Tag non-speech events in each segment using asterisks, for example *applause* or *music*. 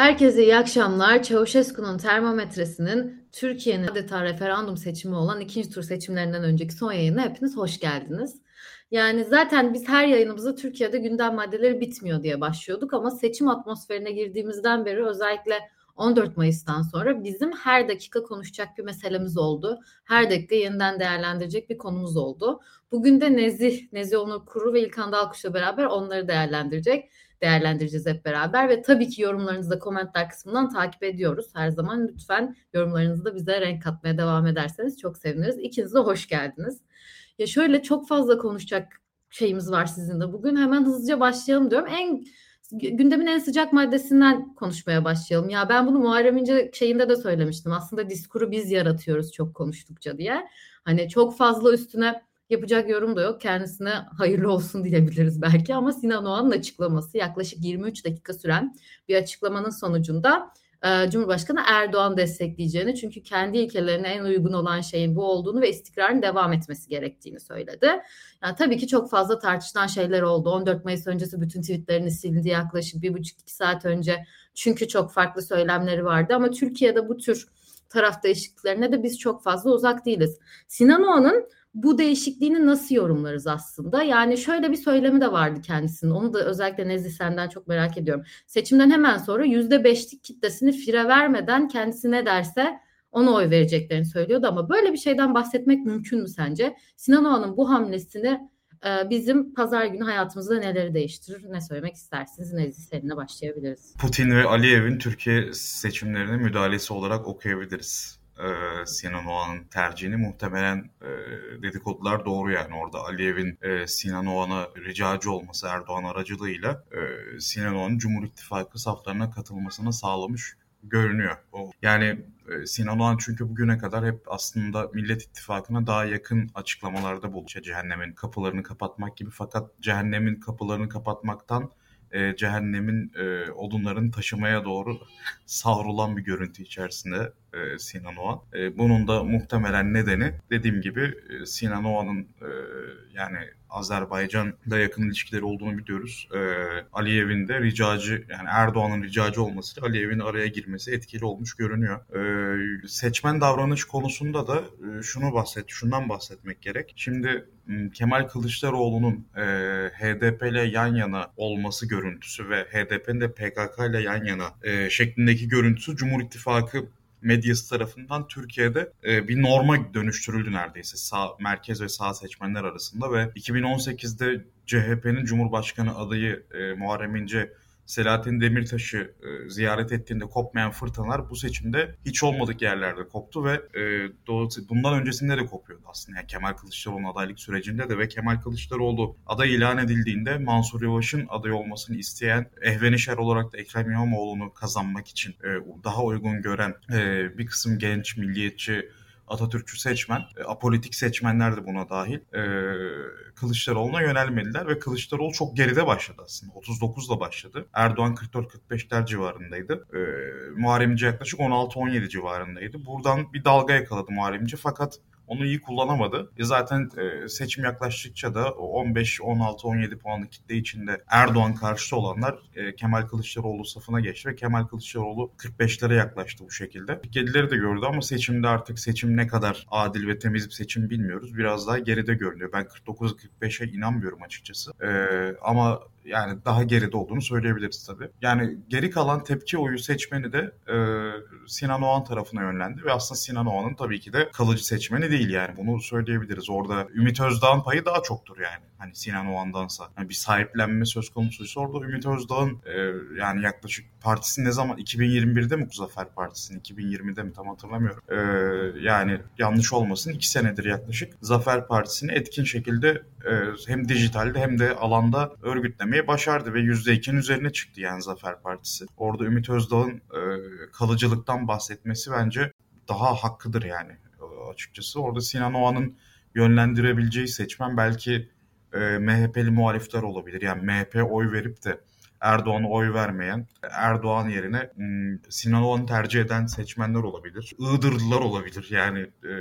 Herkese iyi akşamlar. Çavuşescu'nun termometresinin Türkiye'nin adeta referandum seçimi olan ikinci tur seçimlerinden önceki son yayınına hepiniz hoş geldiniz. Yani zaten biz her yayınımızda Türkiye'de gündem maddeleri bitmiyor diye başlıyorduk ama seçim atmosferine girdiğimizden beri özellikle 14 Mayıs'tan sonra bizim her dakika konuşacak bir meselemiz oldu. Her dakika yeniden değerlendirecek bir konumuz oldu. Bugün de Nezih, Nezih Onur Kuru ve İlkan Dalkuş'la beraber onları değerlendirecek değerlendireceğiz hep beraber ve tabii ki yorumlarınızı da komentler kısmından takip ediyoruz. Her zaman lütfen yorumlarınızı da bize renk katmaya devam ederseniz çok seviniriz. İkiniz de hoş geldiniz. Ya şöyle çok fazla konuşacak şeyimiz var sizinle bugün. Hemen hızlıca başlayalım diyorum. En gündemin en sıcak maddesinden konuşmaya başlayalım. Ya ben bunu Muharrem İnce şeyinde de söylemiştim. Aslında diskuru biz yaratıyoruz çok konuştukça diye. Hani çok fazla üstüne yapacak yorum da yok. Kendisine hayırlı olsun diyebiliriz belki ama Sinan Oğan'ın açıklaması yaklaşık 23 dakika süren bir açıklamanın sonucunda e, Cumhurbaşkanı Erdoğan destekleyeceğini çünkü kendi ilkelerine en uygun olan şeyin bu olduğunu ve istikrarın devam etmesi gerektiğini söyledi. Yani tabii ki çok fazla tartışılan şeyler oldu. 14 Mayıs öncesi bütün tweetlerini sildi yaklaşık bir buçuk iki saat önce. Çünkü çok farklı söylemleri vardı ama Türkiye'de bu tür taraf değişikliklerine de biz çok fazla uzak değiliz. Sinan Oğan'ın bu değişikliğini nasıl yorumlarız aslında? Yani şöyle bir söylemi de vardı kendisinin. Onu da özellikle Nezih senden çok merak ediyorum. Seçimden hemen sonra yüzde beşlik kitlesini fire vermeden kendisi ne derse ona oy vereceklerini söylüyordu ama böyle bir şeyden bahsetmek mümkün mü sence? Sinan Oğan'ın bu hamlesini e, bizim pazar günü hayatımızda neleri değiştirir? Ne söylemek istersiniz? Nezih seninle başlayabiliriz. Putin ve Aliyev'in Türkiye seçimlerine müdahalesi olarak okuyabiliriz e, Sinan Oğan'ın tercihini muhtemelen e, dedikodular doğru yani orada Aliyev'in e, Sinan Oğan'a ricacı olması Erdoğan aracılığıyla e, Sinan Oğan'ın Cumhur İttifakı saflarına katılmasını sağlamış görünüyor. O, yani e, Sinan Oğan çünkü bugüne kadar hep aslında Millet İttifakı'na daha yakın açıklamalarda bulmuş. Cehennemin kapılarını kapatmak gibi fakat cehennemin kapılarını kapatmaktan e, cehennemin e, odunlarını taşımaya doğru *laughs* savrulan bir görüntü içerisinde e, Sinan Oğan. E, bunun da muhtemelen nedeni dediğim gibi e, Sinan Oğan'ın e, yani Azerbaycan'da yakın ilişkileri olduğunu biliyoruz. E, Aliyev'in de ricacı yani Erdoğan'ın ricacı olması Aliyev'in araya girmesi etkili olmuş görünüyor. E, seçmen davranış konusunda da e, şunu bahset, şundan bahsetmek gerek. Şimdi Kemal Kılıçdaroğlu'nun e, HDP ile yan yana olması görüntüsü ve HDP'nin de PKK ile yan yana e, şeklindeki görüntüsü Cumhur İttifakı medyası tarafından Türkiye'de e, bir norma dönüştürüldü neredeyse sağ merkez ve sağ seçmenler arasında ve 2018'de CHP'nin Cumhurbaşkanı adayı e, Muharrem İnce Selahattin Demirtaş'ı e, ziyaret ettiğinde kopmayan fırtınalar bu seçimde hiç olmadık yerlerde koptu ve e, bundan öncesinde de kopuyordu aslında. Yani Kemal Kılıçdaroğlu'nun adaylık sürecinde de ve Kemal Kılıçdaroğlu aday ilan edildiğinde Mansur Yavaş'ın aday olmasını isteyen ehvenişer olarak da Ekrem İmamoğlu'nu kazanmak için e, daha uygun gören e, bir kısım genç milliyetçi Atatürkçü seçmen, e, apolitik seçmenler de buna dahil e, Kılıçdaroğlu'na yönelmediler ve Kılıçdaroğlu çok geride başladı aslında. 39'la başladı. Erdoğan 44-45'ler civarındaydı. E, yaklaşık 16-17 civarındaydı. Buradan bir dalga yakaladı Muharrem fakat onu iyi kullanamadı. E zaten e, seçim yaklaştıkça da 15, 16, 17 puanlı kitle içinde Erdoğan karşıtı olanlar e, Kemal Kılıçdaroğlu safına geçti ve Kemal Kılıçdaroğlu 45'lere yaklaştı bu şekilde. Gerileri de gördü ama seçimde artık seçim ne kadar adil ve temiz bir seçim bilmiyoruz. Biraz daha geride görünüyor. Ben 49-45'e inanmıyorum açıkçası. E, ama yani daha geride olduğunu söyleyebiliriz tabii. Yani geri kalan tepki oyu seçmeni de e, Sinan Oğan tarafına yönlendi ve aslında Sinan Oğan'ın tabii ki de kalıcı seçmeni değil yani bunu söyleyebiliriz. Orada Ümit Özdağ'ın payı daha çoktur yani. Hani Sinan Oğan'dansa. Yani bir sahiplenme söz konusuysa orada Ümit Özdağ'ın e, yani yaklaşık partisi ne zaman 2021'de mi Zafer Partisi'nin 2020'de mi tam hatırlamıyorum. E, yani yanlış olmasın iki senedir yaklaşık Zafer Partisi'ni etkin şekilde e, hem dijitalde hem de alanda örgütlemeye başardı ve %2'nin üzerine çıktı yani Zafer Partisi. Orada Ümit Özdağ'ın e, kalıcılıktan bahsetmesi bence daha hakkıdır yani e, açıkçası. Orada Sinan Oğan'ın yönlendirebileceği seçmen belki e, MHP'li muhalifler olabilir. Yani MHP oy verip de Erdoğan'a oy vermeyen, Erdoğan yerine Sinan Oğan'ı tercih eden seçmenler olabilir. Iğdırlılar olabilir yani e,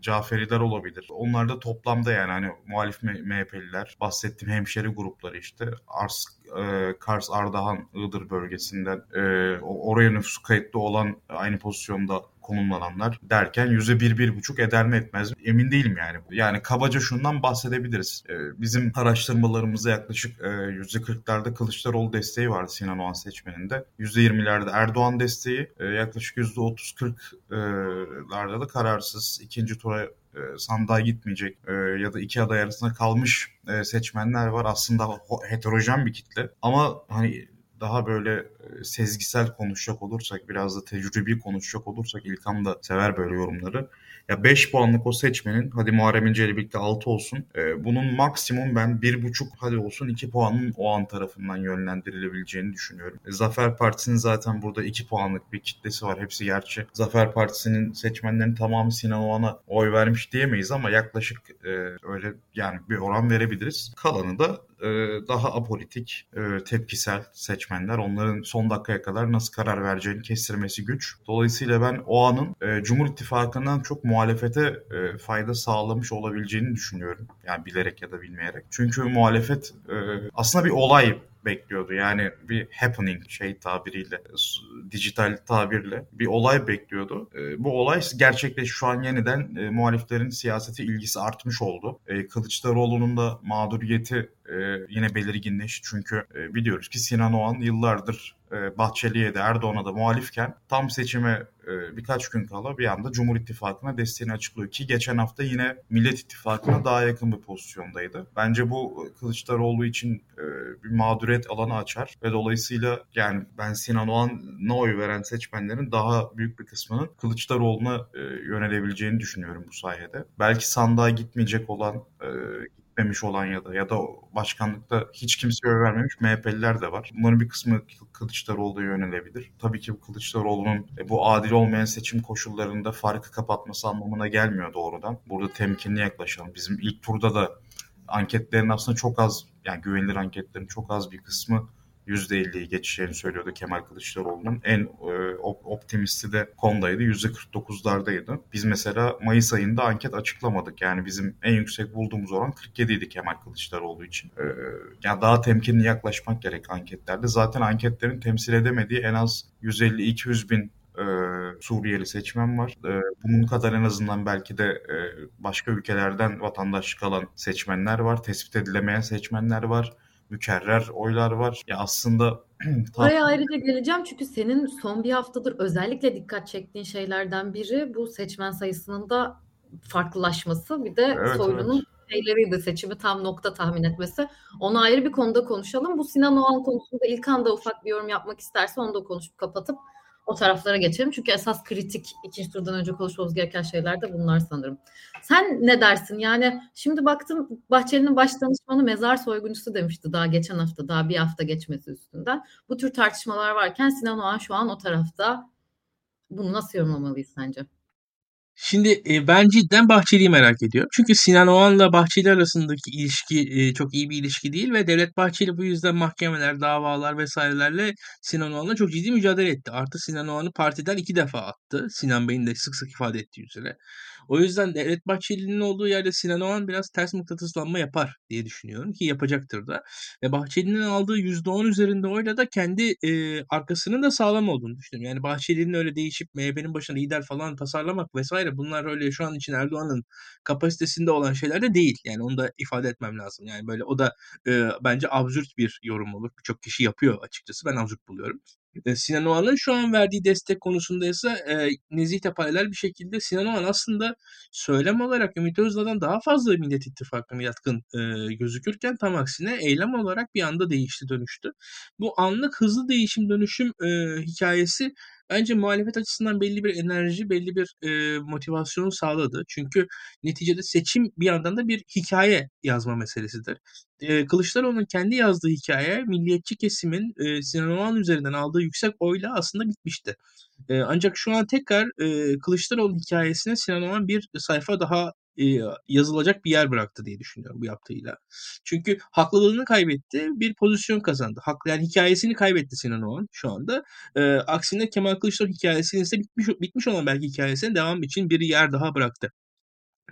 Caferiler olabilir. Onlar da toplamda yani hani muhalif MHP'liler, bahsettiğim hemşeri grupları işte Ars, e, Kars, Ardahan, Iğdır bölgesinden e, oraya nüfus kayıtlı olan aynı pozisyonda konumlananlar derken yüzde bir, bir buçuk eder mi etmez mi? Emin değilim yani. Yani kabaca şundan bahsedebiliriz. Ee, bizim araştırmalarımızda yaklaşık e, yüzde kırklarda Kılıçdaroğlu desteği vardı Sinan Oğan seçmeninde. Yüzde yirmilerde Erdoğan desteği, e, yaklaşık yüzde otuz kırklarda da kararsız. ikinci tura e, sandığa gitmeyecek e, ya da iki aday arasında kalmış e, seçmenler var. Aslında heterojen bir kitle. Ama hani daha böyle sezgisel konuşacak olursak, biraz da tecrübi konuşacak olursak İlkan da sever böyle yorumları. Ya 5 puanlık o seçmenin hadi Muharrem İnce ile birlikte 6 olsun. E, bunun maksimum ben 1,5 hadi olsun 2 puanın o an tarafından yönlendirilebileceğini düşünüyorum. E, Zafer Partisi'nin zaten burada 2 puanlık bir kitlesi var. Hepsi gerçi. Zafer Partisi'nin seçmenlerin tamamı Sinan Oğan'a oy vermiş diyemeyiz ama yaklaşık e, öyle yani bir oran verebiliriz. Kalanı da e, daha apolitik, e, tepkisel seçmenler. Onların son dakikaya kadar nasıl karar vereceğini kestirmesi güç. Dolayısıyla ben o anın e, Cumhur İttifakı'ndan çok muhalefete fayda sağlamış olabileceğini düşünüyorum. Yani bilerek ya da bilmeyerek. Çünkü muhalefet aslında bir olay bekliyordu. Yani bir happening şey tabiriyle, dijital tabirle bir olay bekliyordu. E, bu olay gerçekleşti. Şu an yeniden e, muhaliflerin siyasete ilgisi artmış oldu. E, Kılıçdaroğlu'nun da mağduriyeti e, yine belirginleşti. Çünkü e, biliyoruz ki Sinan Oğan yıllardır e, Bahçeli'ye de Erdoğan'a da muhalifken tam seçime e, birkaç gün kala bir anda Cumhur İttifakı'na desteğini açıklıyor ki geçen hafta yine Millet İttifakı'na daha yakın bir pozisyondaydı. Bence bu Kılıçdaroğlu için e, bir mağduriyet alanı açar ve dolayısıyla yani ben Sinan Oğan'a oy veren seçmenlerin daha büyük bir kısmının Kılıçdaroğlu'na yönelebileceğini düşünüyorum bu sayede. Belki sandığa gitmeyecek olan gitmemiş olan ya da ya da başkanlıkta hiç kimseye oy vermemiş MHP'liler de var. Bunların bir kısmı Kılıçdaroğlu'na yönelebilir. Tabii ki Kılıçdaroğlu'nun e, bu adil olmayan seçim koşullarında farkı kapatması anlamına gelmiyor doğrudan. Burada temkinli yaklaşalım. Bizim ilk turda da anketlerin aslında çok az yani güvenilir anketlerin çok az bir kısmı %50'yi geçeceğini söylüyordu Kemal Kılıçdaroğlu'nun. En e, optimisti de Konda'ydı. %49'lardaydı. Biz mesela Mayıs ayında anket açıklamadık. Yani bizim en yüksek bulduğumuz oran 47 idi Kemal Kılıçdaroğlu için. E, yani daha temkinli yaklaşmak gerek anketlerde. Zaten anketlerin temsil edemediği en az 150-200 bin e, Suriyeli seçmen var. E, bunun kadar en azından belki de e, başka ülkelerden vatandaşlık alan seçmenler var. Tespit edilemeyen seçmenler var mükerrer oylar var. Ya aslında *clears throat* Buraya ayrıca geleceğim çünkü senin son bir haftadır özellikle dikkat çektiğin şeylerden biri bu seçmen sayısının da farklılaşması. Bir de evet, Soylu'nun evet şeyleriydi seçimi tam nokta tahmin etmesi. Onu ayrı bir konuda konuşalım. Bu Sinan Oğan konusunda İlkan da ufak bir yorum yapmak isterse onu da konuşup kapatıp o taraflara geçelim. Çünkü esas kritik ikinci turdan önce konuşmamız gereken şeyler de bunlar sanırım. Sen ne dersin? Yani şimdi baktım Bahçeli'nin baş danışmanı mezar soyguncusu demişti daha geçen hafta, daha bir hafta geçmesi üstünden. Bu tür tartışmalar varken Sinan Oğan şu an o tarafta. Bunu nasıl yorumlamalıyız sence? Şimdi e, ben cidden Bahçeli'yi merak ediyorum. Çünkü Sinan Oğan'la Bahçeli arasındaki ilişki e, çok iyi bir ilişki değil ve Devlet Bahçeli bu yüzden mahkemeler, davalar vesairelerle Sinan Oğan'la çok ciddi mücadele etti. Artı Sinan Oğan'ı partiden iki defa attı. Sinan Bey'in de sık sık ifade ettiği üzere. O yüzden Devlet Bahçeli'nin olduğu yerde Sinan Oğan biraz ters mıknatıslanma yapar diye düşünüyorum ki yapacaktır da. Ve Bahçeli'nin aldığı %10 üzerinde oyla da kendi e, arkasının da sağlam olduğunu düşünüyorum. Yani Bahçeli'nin öyle değişip MHP'nin başına lider falan tasarlamak vesaire bunlar öyle şu an için Erdoğan'ın kapasitesinde olan şeyler de değil. Yani onu da ifade etmem lazım. Yani böyle o da e, bence absürt bir yorum olur. Birçok kişi yapıyor açıkçası. Ben absürt buluyorum. E, Sinan Oğan'ın şu an verdiği destek konusunda ise e, Nezih'te paralel bir şekilde Sinan Oğan aslında söylem olarak Ümit Özdağ'dan daha fazla Millet İttifakı'na yatkın e, gözükürken tam aksine eylem olarak bir anda değişti dönüştü. Bu anlık hızlı değişim dönüşüm e, hikayesi bence muhalefet açısından belli bir enerji, belli bir e, motivasyon sağladı. Çünkü neticede seçim bir yandan da bir hikaye yazma meselesidir. E, Kılıçdaroğlu'nun kendi yazdığı hikaye milliyetçi kesimin e, Sinan Oğan üzerinden aldığı yüksek oyla aslında bitmişti. E, ancak şu an tekrar e, Kılıçdaroğlu hikayesine Sinan Oğan bir sayfa daha e, yazılacak bir yer bıraktı diye düşünüyorum bu yaptığıyla. Çünkü haklılığını kaybetti, bir pozisyon kazandı. Haklı yani hikayesini kaybetti Sinan Oğan şu anda. E, aksine Kemal Kılıçdaroğlu hikayesini ise bitmiş, bitmiş olan belki hikayesine devam için bir yer daha bıraktı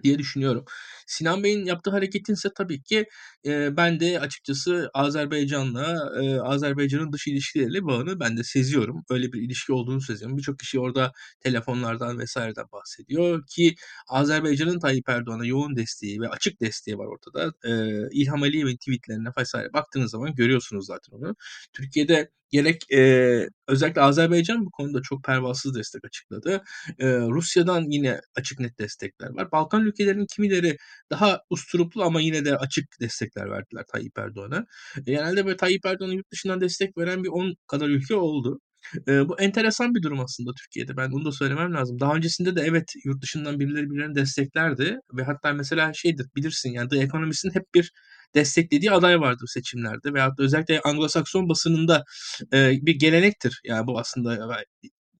diye düşünüyorum. Sinan Bey'in yaptığı hareketin ise tabii ki e, ben de açıkçası Azerbaycan'la e, Azerbaycan'ın dış ilişkileriyle bağını ben de seziyorum. Öyle bir ilişki olduğunu seziyorum. Birçok kişi orada telefonlardan vesaireden bahsediyor ki Azerbaycan'ın Tayyip Erdoğan'a yoğun desteği ve açık desteği var ortada. E, İlham Aliyev'in tweetlerine vesaire baktığınız zaman görüyorsunuz zaten onu. Türkiye'de gerek e, özellikle Azerbaycan bu konuda çok pervasız destek açıkladı. E, Rusya'dan yine açık net destekler var. Balkan ülkelerinin kimileri daha usturuplu ama yine de açık destekler verdiler Tayyip Erdoğan'a. E, genelde böyle Tayyip Erdoğan'a yurt dışından destek veren bir 10 kadar ülke oldu. E, bu enteresan bir durum aslında Türkiye'de. Ben onu da söylemem lazım. Daha öncesinde de evet yurt dışından birileri birilerini desteklerdi ve hatta mesela şeydir bilirsin yani The Economist'in hep bir desteklediği aday vardır seçimlerde veyahut da özellikle Anglo-Sakson basınında e, bir gelenektir. Yani bu aslında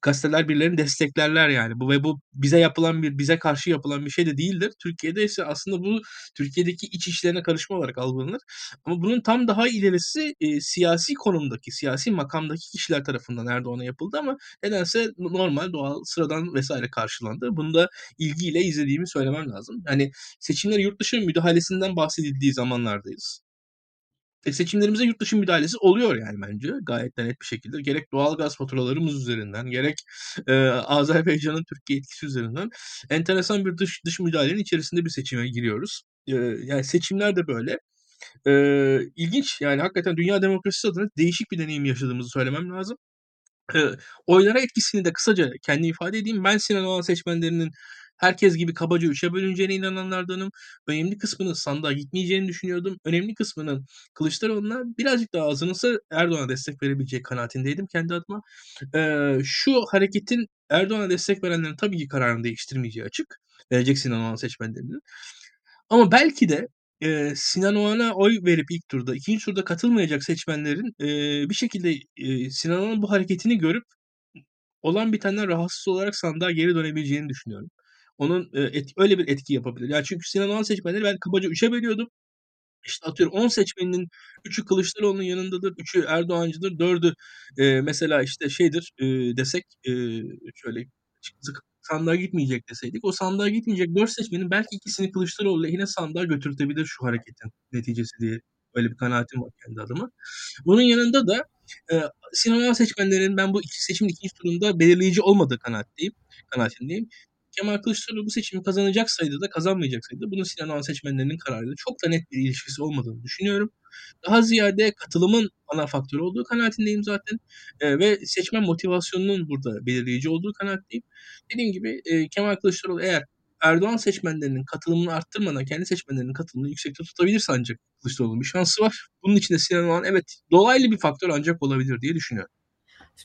gazeteler birilerini desteklerler yani. Bu ve bu bize yapılan bir bize karşı yapılan bir şey de değildir. Türkiye'de ise aslında bu Türkiye'deki iç işlerine karışma olarak algılanır. Ama bunun tam daha ilerisi e, siyasi konumdaki, siyasi makamdaki kişiler tarafından Erdoğan'a yapıldı ama nedense normal, doğal, sıradan vesaire karşılandı. Bunu da ilgiyle izlediğimi söylemem lazım. Yani seçimler yurt dışı müdahalesinden bahsedildiği zamanlardayız. E, seçimlerimize yurt dışı müdahalesi oluyor yani bence gayet net bir şekilde. Gerek doğal gaz faturalarımız üzerinden gerek e, Azerbaycan'ın Türkiye etkisi üzerinden enteresan bir dış dış müdahalenin içerisinde bir seçime giriyoruz. E, yani seçimler de böyle. E, ilginç yani hakikaten dünya demokrasisi adına değişik bir deneyim yaşadığımızı söylemem lazım. E, oylara etkisini de kısaca kendi ifade edeyim. Ben Sinan Oğan seçmenlerinin Herkes gibi kabaca üçe bölüneceğine inananlardanım. Önemli kısmının sandığa gitmeyeceğini düşünüyordum. Önemli kısmının Kılıçdaroğlu'na birazcık daha azınlısı Erdoğan'a destek verebileceği kanaatindeydim kendi adıma. Ee, şu hareketin Erdoğan'a destek verenlerin tabii ki kararını değiştirmeyeceği açık. Verecek Sinan Oğan seçmenlerinin. Ama belki de e, Sinan Oğan'a oy verip ilk turda, ikinci turda katılmayacak seçmenlerin e, bir şekilde e, Sinan Oğan'ın bu hareketini görüp olan bitenden rahatsız olarak sandığa geri dönebileceğini düşünüyorum onun et, öyle bir etki yapabilir. Yani çünkü Sinan Oğan seçmenleri ben kabaca 3'e bölüyordum. İşte atıyorum 10 seçmeninin 3'ü Kılıçdaroğlu'nun yanındadır, 3'ü Erdoğancıdır, 4'ü e, mesela işte şeydir e, desek e, şöyle sandığa gitmeyecek deseydik o sandığa gitmeyecek 4 seçmenin belki ikisini Kılıçdaroğlu lehine sandığa götürtebilir şu hareketin neticesi diye öyle bir kanaatim var kendi adıma. Bunun yanında da e, Sinan Oğan seçmenlerinin ben bu iki seçimin ikinci turunda belirleyici olmadığı kanaatteyim, kanaatindeyim. Kemal Kılıçdaroğlu bu seçimi kazanacaksaydı da kazanmayacaksaydı bunun Sinan Oğan seçmenlerinin kararıyla çok da net bir ilişkisi olmadığını düşünüyorum. Daha ziyade katılımın ana faktörü olduğu kanaatindeyim zaten e, ve seçmen motivasyonunun burada belirleyici olduğu kanaatteyim. Dediğim gibi e, Kemal Kılıçdaroğlu eğer Erdoğan seçmenlerinin katılımını arttırmadan kendi seçmenlerinin katılımını yüksekte tutabilirse ancak Kılıçdaroğlu'nun bir şansı var. Bunun için de Sinan Oğan evet dolaylı bir faktör ancak olabilir diye düşünüyorum.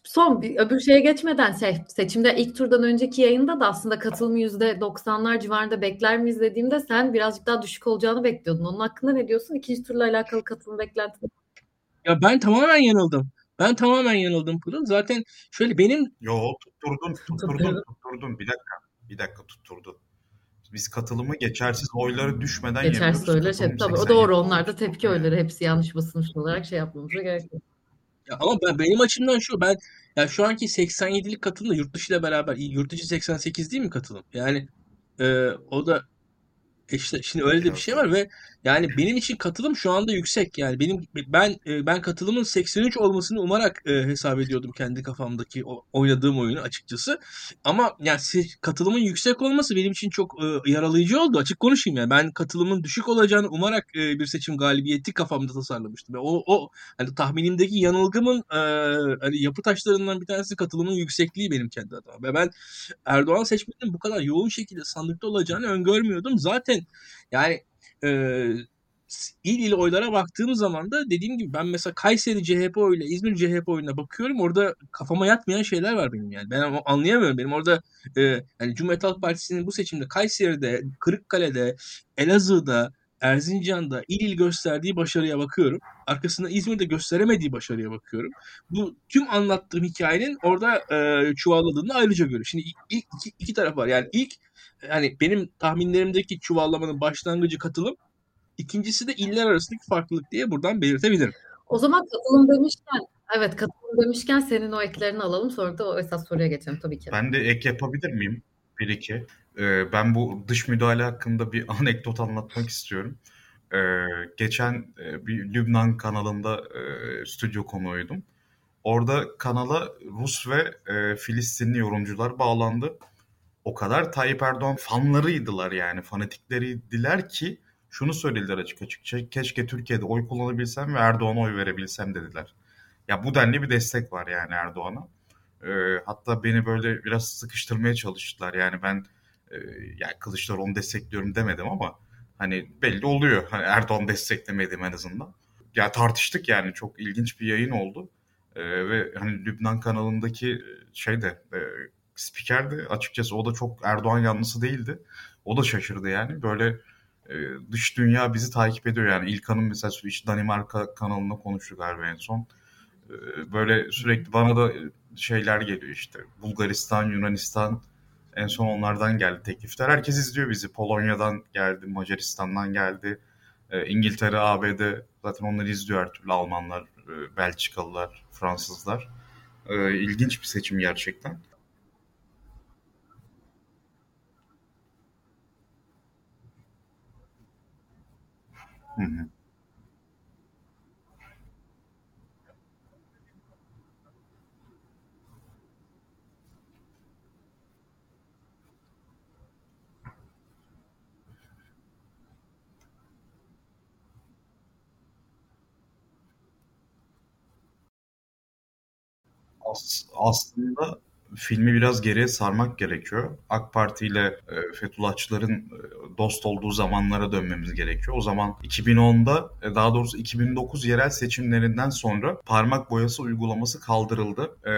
Son bir öbür şeye geçmeden şey, seçimde ilk turdan önceki yayında da aslında katılım yüzde 90'lar civarında bekler mi izlediğimde sen birazcık daha düşük olacağını bekliyordun. Onun hakkında ne diyorsun? İkinci turla alakalı katılım beklentin. Ya ben tamamen yanıldım. Ben tamamen yanıldım Pırıl. Zaten şöyle benim... Yo tutturdun, tutturdun, tutturdun. Bir dakika, bir dakika tutturdun. Biz katılımı geçersiz oyları düşmeden geçersiz oyları şey, tabii o doğru onlar da tepki oyları hepsi yanlış basılmış olarak şey yapmamıza gerek yok. Ya ama ben, benim açımdan şu ben ya şu anki 87'lik katılım da yurt dışı ile beraber yurt dışı 88 değil mi katılım? Yani e, o da işte şimdi öyle de bir şey var ve yani benim için katılım şu anda yüksek. Yani benim ben e, ben katılımın 83 olmasını umarak e, hesap ediyordum kendi kafamdaki oynadığım oyunu açıkçası. Ama yani katılımın yüksek olması benim için çok e, yaralayıcı oldu. Açık konuşayım yani. Ben katılımın düşük olacağını umarak bir seçim galibiyeti kafamda tasarlamıştım. Ve o o hani tahminimdeki yanılgımın hani yapı taşlarından bir tanesi katılımın yüksekliği benim kendi adıma. Ve ben Erdoğan seçmenin bu kadar yoğun şekilde sandıkta olacağını öngörmüyordum. Zaten yani e, il il oylara baktığım zaman da dediğim gibi ben mesela Kayseri CHP oyuyla İzmir CHP oyuna bakıyorum. Orada kafama yatmayan şeyler var benim yani. Ben anlayamıyorum. Benim orada e, yani Cumhuriyet Halk Partisi'nin bu seçimde Kayseri'de, Kırıkkale'de, Elazığ'da Erzincan'da il il gösterdiği başarıya bakıyorum. Arkasında İzmir'de gösteremediği başarıya bakıyorum. Bu tüm anlattığım hikayenin orada e, çuvalladığını ayrıca görüyorum. Şimdi ilk iki, iki taraf var. Yani ilk hani benim tahminlerimdeki çuvallamanın başlangıcı katılım. İkincisi de iller arasındaki farklılık diye buradan belirtebilirim. O zaman katılım demişken evet katılım demişken senin o eklerini alalım sonra da o esas soruya geçelim tabii ki. Ben de ek yapabilir miyim? Bir iki. Ee, ben bu dış müdahale hakkında bir *laughs* anekdot anlatmak istiyorum. Ee, geçen e, bir Lübnan kanalında e, stüdyo konuğuydum. Orada kanala Rus ve e, Filistinli yorumcular bağlandı. O kadar Tayyip Erdoğan fanlarıydılar yani fanatikleriydiler ki şunu söylediler açık açık. Keşke Türkiye'de oy kullanabilsem ve Erdoğan'a oy verebilsem dediler. Ya bu denli bir destek var yani Erdoğan'a. E, hatta beni böyle biraz sıkıştırmaya çalıştılar. Yani ben e, yani Kılıçdaroğlu'nu destekliyorum demedim ama hani belli oluyor. Hani Erdoğan desteklemedim en azından. Ya tartıştık yani çok ilginç bir yayın oldu. E, ve hani Lübnan kanalındaki şey de e, spiker de açıkçası o da çok Erdoğan yanlısı değildi. O da şaşırdı yani. Böyle e, dış dünya bizi takip ediyor yani. İlkan'ın mesela işte Danimarka kanalında konuştu galiba en son. E, böyle sürekli bana da şeyler geliyor işte. Bulgaristan, Yunanistan en son onlardan geldi teklifler. Herkes izliyor bizi. Polonya'dan geldi, Macaristan'dan geldi. E, İngiltere, ABD zaten onları izliyor her türlü. Almanlar, e, Belçikalılar, Fransızlar. E, ilginç bir seçim gerçekten. Hı hı. Aslında filmi biraz geriye sarmak gerekiyor. AK Parti ile e, Fethullahçıların e, dost olduğu zamanlara dönmemiz gerekiyor. O zaman 2010'da e, daha doğrusu 2009 yerel seçimlerinden sonra parmak boyası uygulaması kaldırıldı. E,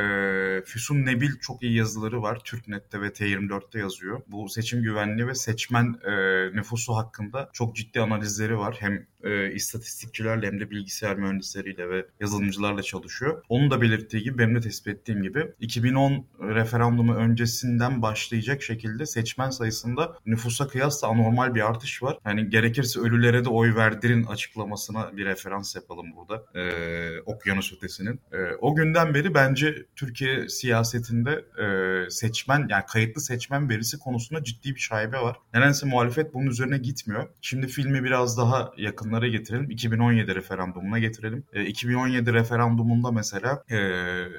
Füsun Nebil çok iyi yazıları var. Türknet'te ve T24'te yazıyor. Bu seçim güvenliği ve seçmen e, nüfusu hakkında çok ciddi analizleri var. Hem e, istatistikçilerle hem de bilgisayar mühendisleriyle ve yazılımcılarla çalışıyor. Onun da belirttiği gibi benim de tespit ettiğim gibi 2010 referandumu öncesinden başlayacak şekilde seçmen sayısında nüfusa kıyasla anormal bir artış var. Yani gerekirse ölülere de oy verdirin açıklamasına bir referans yapalım burada. Ee, okyanus ötesinin. Ee, o günden beri bence Türkiye siyasetinde e, seçmen yani kayıtlı seçmen verisi konusunda ciddi bir şaibe var. Nedense muhalefet bunun üzerine gitmiyor. Şimdi filmi biraz daha yakınlara getirelim. 2017 referandumuna getirelim. E, 2017 referandumunda mesela e,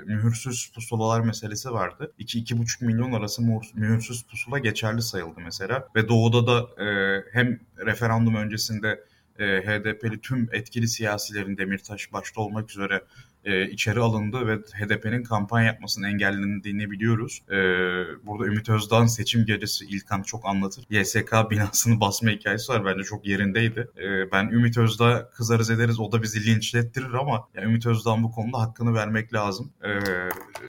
mühürsüz pusulalar meselesi var vardı. 2-2,5 milyon arası mühürsüz pusula geçerli sayıldı mesela. Ve doğuda da e, hem referandum öncesinde e, HDP'li tüm etkili siyasilerin Demirtaş başta olmak üzere e, içeri alındı ve HDP'nin kampanya yapmasının engellendiğini biliyoruz. E, burada Ümit Özdağ'ın seçim gecesi İlkan çok anlatır. YSK binasını basma hikayesi var. Bence çok yerindeydi. E, ben Ümit Özdağ kızarız ederiz o da bizi linçlettirir ama ya Ümit Özdağ'ın bu konuda hakkını vermek lazım. E,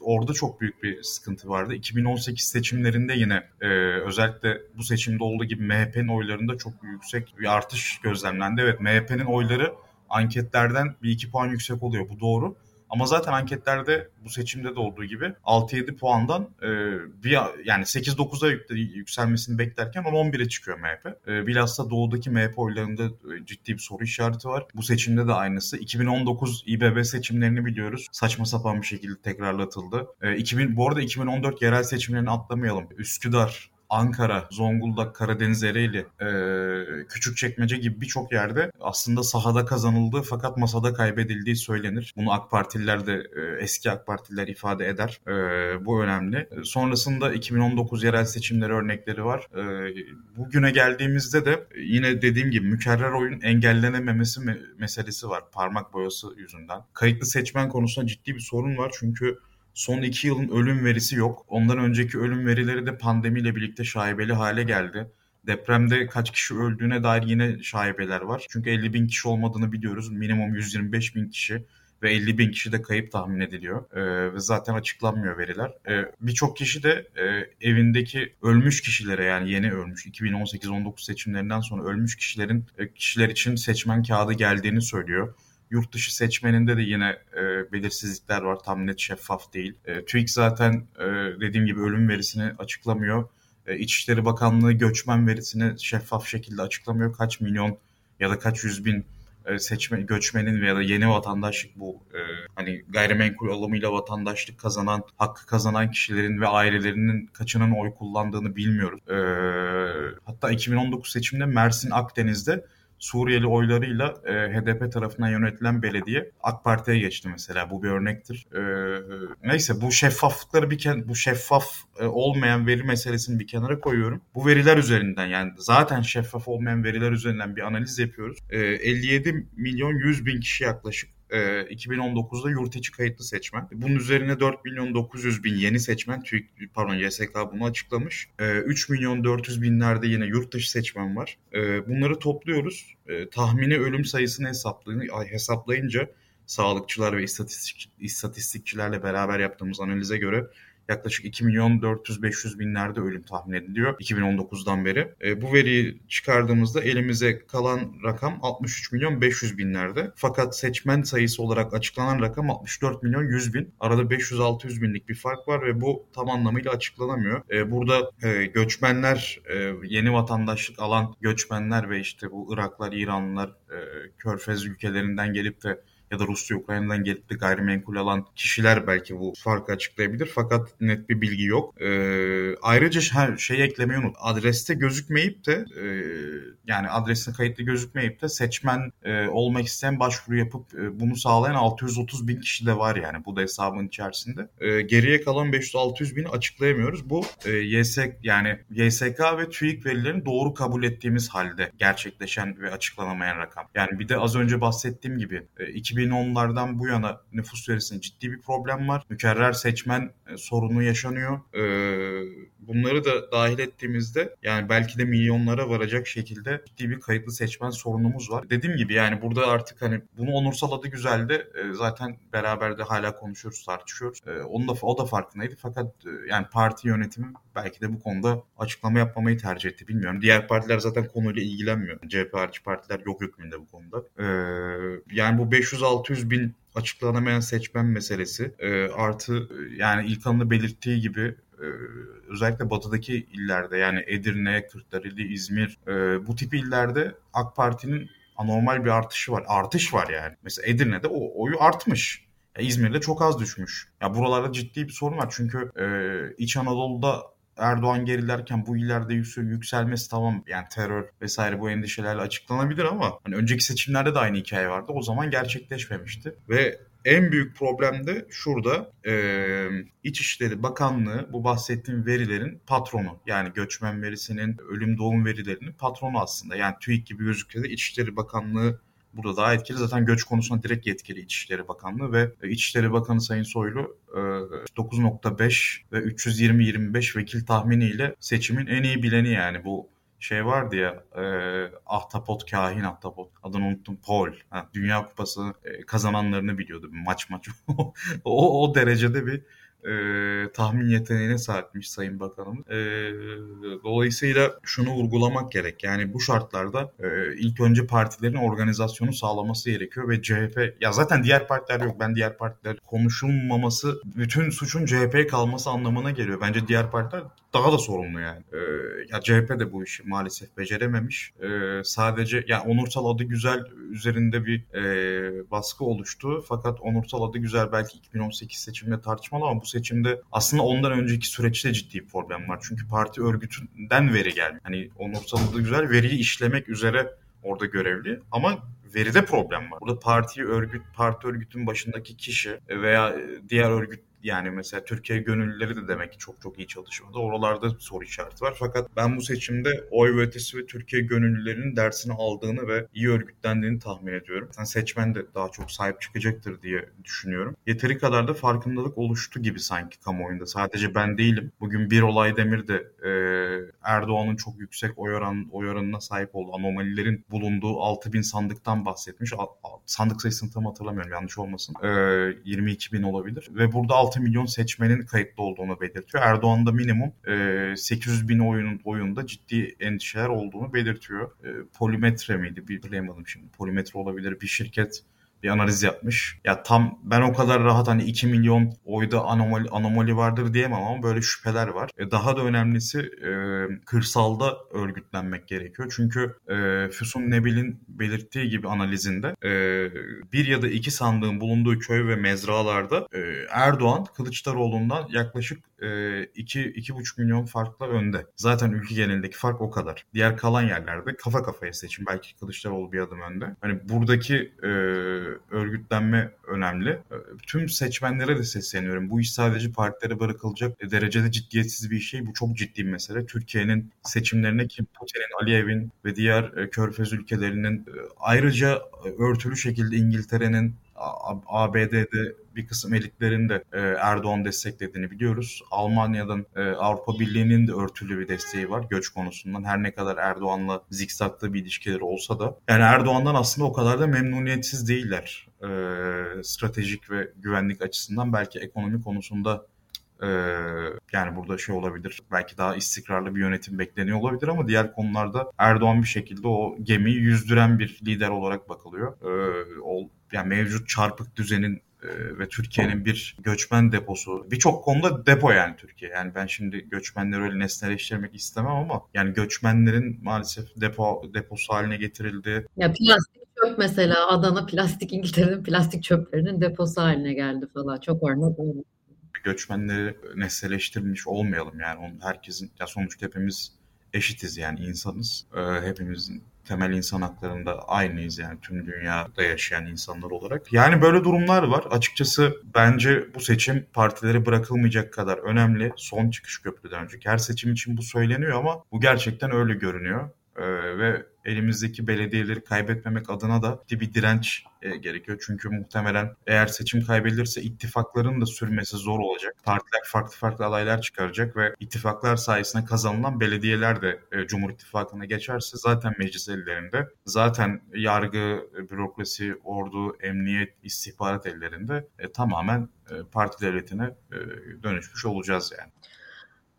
orada çok büyük bir sıkıntı vardı. 2018 seçimlerinde yine e, özellikle bu seçimde olduğu gibi MHP'nin oylarında çok yüksek bir artış gözlemlendi. Evet MHP'nin oyları anketlerden bir iki puan yüksek oluyor. Bu doğru. Ama zaten anketlerde bu seçimde de olduğu gibi 6-7 puandan e, bir yani 8-9'a yükselmesini beklerken 10-11'e çıkıyor MHP. E, bilhassa doğudaki MHP oylarında e, ciddi bir soru işareti var. Bu seçimde de aynısı. 2019 İBB seçimlerini biliyoruz. Saçma sapan bir şekilde tekrarlatıldı. E, 2000 bu arada 2014 yerel seçimlerini atlamayalım. Üsküdar, Ankara, Zonguldak, Karadeniz, Ereğli, e, Küçükçekmece gibi birçok yerde aslında sahada kazanıldığı fakat masada kaybedildiği söylenir. Bunu AK Partililer de e, eski AK Partililer ifade eder. E, bu önemli. Sonrasında 2019 yerel seçimleri örnekleri var. E, bugüne geldiğimizde de yine dediğim gibi mükerrer oyun engellenememesi me- meselesi var parmak boyası yüzünden. Kayıtlı seçmen konusunda ciddi bir sorun var çünkü Son iki yılın ölüm verisi yok. Ondan önceki ölüm verileri de pandemiyle birlikte şaibeli hale geldi. Depremde kaç kişi öldüğüne dair yine şaibeler var. Çünkü 50 bin kişi olmadığını biliyoruz. Minimum 125 bin kişi ve 50 bin kişi de kayıp tahmin ediliyor e, ve zaten açıklanmıyor veriler. E, Birçok kişi de e, evindeki ölmüş kişilere yani yeni ölmüş 2018-19 seçimlerinden sonra ölmüş kişilerin e, kişiler için seçmen kağıdı geldiğini söylüyor. Yurt dışı seçmeninde de yine e, belirsizlikler var. Tam net şeffaf değil. E, TÜİK zaten e, dediğim gibi ölüm verisini açıklamıyor. E, İçişleri Bakanlığı göçmen verisini şeffaf şekilde açıklamıyor. Kaç milyon ya da kaç yüz bin e, seçme göçmenin veya da yeni vatandaşlık bu e, hani gayrimenkul alımıyla vatandaşlık kazanan hakkı kazanan kişilerin ve ailelerinin kaçının oy kullandığını bilmiyoruz. E, hatta 2019 seçiminde Mersin Akdeniz'de Suriyeli oylarıyla e, HDP tarafından yönetilen belediye AK Parti'ye geçti mesela. Bu bir örnektir. E, neyse bu şeffaflıkları bir ken bu şeffaf e, olmayan veri meselesini bir kenara koyuyorum. Bu veriler üzerinden yani zaten şeffaf olmayan veriler üzerinden bir analiz yapıyoruz. E, 57 milyon 100 bin kişi yaklaşık 2019'da e, yurt içi kayıtlı seçmen. Bunun üzerine 4 milyon 900 bin yeni seçmen, TÜİK, pardon YSK bunu açıklamış. 3 e, milyon 400 binlerde yine yurt dışı seçmen var. E, bunları topluyoruz. Tahmini ölüm sayısını hesaplayınca sağlıkçılar ve istatistik, istatistikçilerle beraber yaptığımız analize göre yaklaşık 2 milyon 400-500 binlerde ölüm tahmin ediliyor 2019'dan beri. E, bu veriyi çıkardığımızda elimize kalan rakam 63 milyon 500 binlerde. Fakat seçmen sayısı olarak açıklanan rakam 64 milyon 100 bin. Arada 500-600 binlik bir fark var ve bu tam anlamıyla açıklanamıyor. E, burada e, göçmenler, e, yeni vatandaşlık alan göçmenler ve işte bu Iraklar, İranlılar, e, Körfez ülkelerinden gelip de ya da Rusya Ukrayna'dan gelip de gayrimenkul alan kişiler belki bu farkı açıklayabilir fakat net bir bilgi yok. Ee, ayrıca her şey eklemeyi unut. Adreste gözükmeyip de e, yani adresine kayıtlı gözükmeyip de seçmen e, olmak isteyen başvuru yapıp e, bunu sağlayan 630 bin kişi de var yani bu da hesabın içerisinde. E, geriye kalan 500-600 bini açıklayamıyoruz. Bu e, YSK yani YSK ve TÜİK verilerini doğru kabul ettiğimiz halde gerçekleşen ve açıklanamayan rakam. Yani bir de az önce bahsettiğim gibi e, 2000 2010'lardan bu yana nüfus verisinde ciddi bir problem var. Mükerrer seçmen e, sorunu yaşanıyor. E, bunları da dahil ettiğimizde yani belki de milyonlara varacak şekilde ciddi bir kayıtlı seçmen sorunumuz var. Dediğim gibi yani burada artık hani bunu onursal adı güzeldi. E, zaten beraber de hala konuşuyoruz, tartışıyoruz. Onu da o da farkındaydı fakat yani parti yönetimi belki de bu konuda açıklama yapmamayı tercih etti bilmiyorum. Diğer partiler zaten konuyla ilgilenmiyor. CHP partiler yok hükmünde bu konuda. yani bu 500 600 bin açıklanamayan seçmen meselesi e, artı yani İlkan'ın da belirttiği gibi e, özellikle batıdaki illerde yani Edirne, Kırklareli, İzmir e, bu tip illerde AK Parti'nin anormal bir artışı var. Artış var yani. Mesela Edirne'de o oyu artmış. Ya İzmir'de çok az düşmüş. Ya buralarda ciddi bir sorun var. Çünkü e, İç Anadolu'da Erdoğan gerilerken bu ileride yükselmesi tamam yani terör vesaire bu endişelerle açıklanabilir ama hani önceki seçimlerde de aynı hikaye vardı. O zaman gerçekleşmemişti ve en büyük problem de şurada e, İçişleri Bakanlığı bu bahsettiğim verilerin patronu. Yani göçmen verisinin, ölüm doğum verilerinin patronu aslında. Yani TÜİK gibi gözükse de İçişleri Bakanlığı burada daha etkili. Zaten göç konusunda direkt yetkili İçişleri Bakanlığı ve İçişleri Bakanı Sayın Soylu 9.5 e, ve 320-25 vekil tahminiyle seçimin en iyi bileni yani. Bu şey vardı ya e, ahtapot kahin ahtapot. Adını unuttum. Paul. Ha, Dünya Kupası e, kazananlarını biliyordu. Maç maç. *laughs* O, o derecede bir e, tahmin yeteneğine sahipmiş Sayın Bakanımız. E, dolayısıyla şunu vurgulamak gerek. Yani bu şartlarda e, ilk önce partilerin organizasyonu sağlaması gerekiyor ve CHP ya zaten diğer partiler yok. Ben diğer partiler konuşulmaması bütün suçun CHP'ye kalması anlamına geliyor. Bence diğer partiler daha da sorumlu yani. Ee, ya CHP de bu işi maalesef becerememiş. Ee, sadece ya onursal adı güzel üzerinde bir e, baskı oluştu. Fakat onursal adı güzel belki 2018 seçimde tartışmalı ama bu seçimde aslında ondan önceki süreçte ciddi bir problem var. Çünkü parti örgütünden veri gelmiyor. Hani onursal adı güzel veriyi işlemek üzere orada görevli ama veride problem var. Burada parti örgüt, parti örgütün başındaki kişi veya diğer örgüt yani mesela Türkiye gönüllüleri de demek ki çok çok iyi çalışmadı. Oralarda soru işareti var. Fakat ben bu seçimde oy ve ötesi ve Türkiye gönüllülerinin dersini aldığını ve iyi örgütlendiğini tahmin ediyorum. Yani seçmen de daha çok sahip çıkacaktır diye düşünüyorum. Yeteri kadar da farkındalık oluştu gibi sanki kamuoyunda. Sadece ben değilim. Bugün bir olay demir de e, Erdoğan'ın çok yüksek oy, oran, oy oranına sahip olduğu anomalilerin bulunduğu 6000 sandıktan bahsetmiş. A, a, sandık sayısını tam hatırlamıyorum yanlış olmasın. E, 22 bin olabilir. Ve burada 6 milyon seçmenin kayıtlı olduğunu belirtiyor. Erdoğan'da minimum e, 800 bin oyunun oyunda ciddi endişeler olduğunu belirtiyor. E, polimetre miydi? Bir bilemedim şimdi. Polimetre olabilir. Bir şirket bir analiz yapmış. Ya tam ben o kadar rahat hani 2 milyon oyda anomali, anomali vardır diyemem ama böyle şüpheler var. E, daha da önemlisi e, kırsalda örgütlenmek gerekiyor. Çünkü e, Füsun Nebil'in belirttiği gibi analizinde e, bir ya da iki sandığın bulunduğu köy ve mezralarda e, Erdoğan Kılıçdaroğlu'ndan yaklaşık e, iki, iki buçuk milyon farkla önde. Zaten ülke genelindeki fark o kadar. Diğer kalan yerlerde kafa kafaya seçim. Belki Kılıçdaroğlu bir adım önde. Hani buradaki e, örgütlenme önemli. E, tüm seçmenlere de sesleniyorum. Bu iş sadece partilere bırakılacak derecede ciddiyetsiz bir şey. Bu çok ciddi bir mesele. Türkiye'nin seçimlerine Kim Putin'in, Aliyev'in ve diğer e, körfez ülkelerinin e, ayrıca örtülü şekilde İngiltere'nin ABD'de bir kısım elitlerin de e, Erdoğan desteklediğini biliyoruz. Almanya'dan e, Avrupa Birliği'nin de örtülü bir desteği var göç konusundan. Her ne kadar Erdoğan'la zikzaklı bir ilişkileri olsa da. Yani Erdoğan'dan aslında o kadar da memnuniyetsiz değiller. E, stratejik ve güvenlik açısından belki ekonomi konusunda ee, yani burada şey olabilir. Belki daha istikrarlı bir yönetim bekleniyor olabilir ama diğer konularda Erdoğan bir şekilde o gemiyi yüzdüren bir lider olarak bakılıyor. Ee, yani mevcut çarpık düzenin e, ve Türkiye'nin bir göçmen deposu. Birçok konuda depo yani Türkiye. Yani ben şimdi göçmenleri öyle nesneleştirmek istemem ama yani göçmenlerin maalesef depo deposu haline getirildi. Ya plastik çöp mesela Adana plastik İngiltere'nin plastik çöplerinin deposu haline geldi falan. Çok örnek oldu. Göçmenleri nesneleştirmiş olmayalım yani. Onun herkesin ya sonuçta hepimiz eşitiz yani insanız. Ee, hepimizin temel insan haklarında aynıyız yani tüm dünyada yaşayan insanlar olarak. Yani böyle durumlar var. Açıkçası bence bu seçim partileri bırakılmayacak kadar önemli. Son çıkış köprüden önceki her seçim için bu söyleniyor ama bu gerçekten öyle görünüyor. Ee, ve elimizdeki belediyeleri kaybetmemek adına da bir direnç e, gerekiyor. Çünkü muhtemelen eğer seçim kaybedilirse ittifakların da sürmesi zor olacak. Partiler farklı farklı adaylar çıkaracak ve ittifaklar sayesinde kazanılan belediyeler de e, Cumhur İttifakı'na geçerse zaten meclis ellerinde. Zaten yargı, bürokrasi, ordu, emniyet, istihbarat ellerinde e, tamamen e, parti devletine e, dönüşmüş olacağız yani.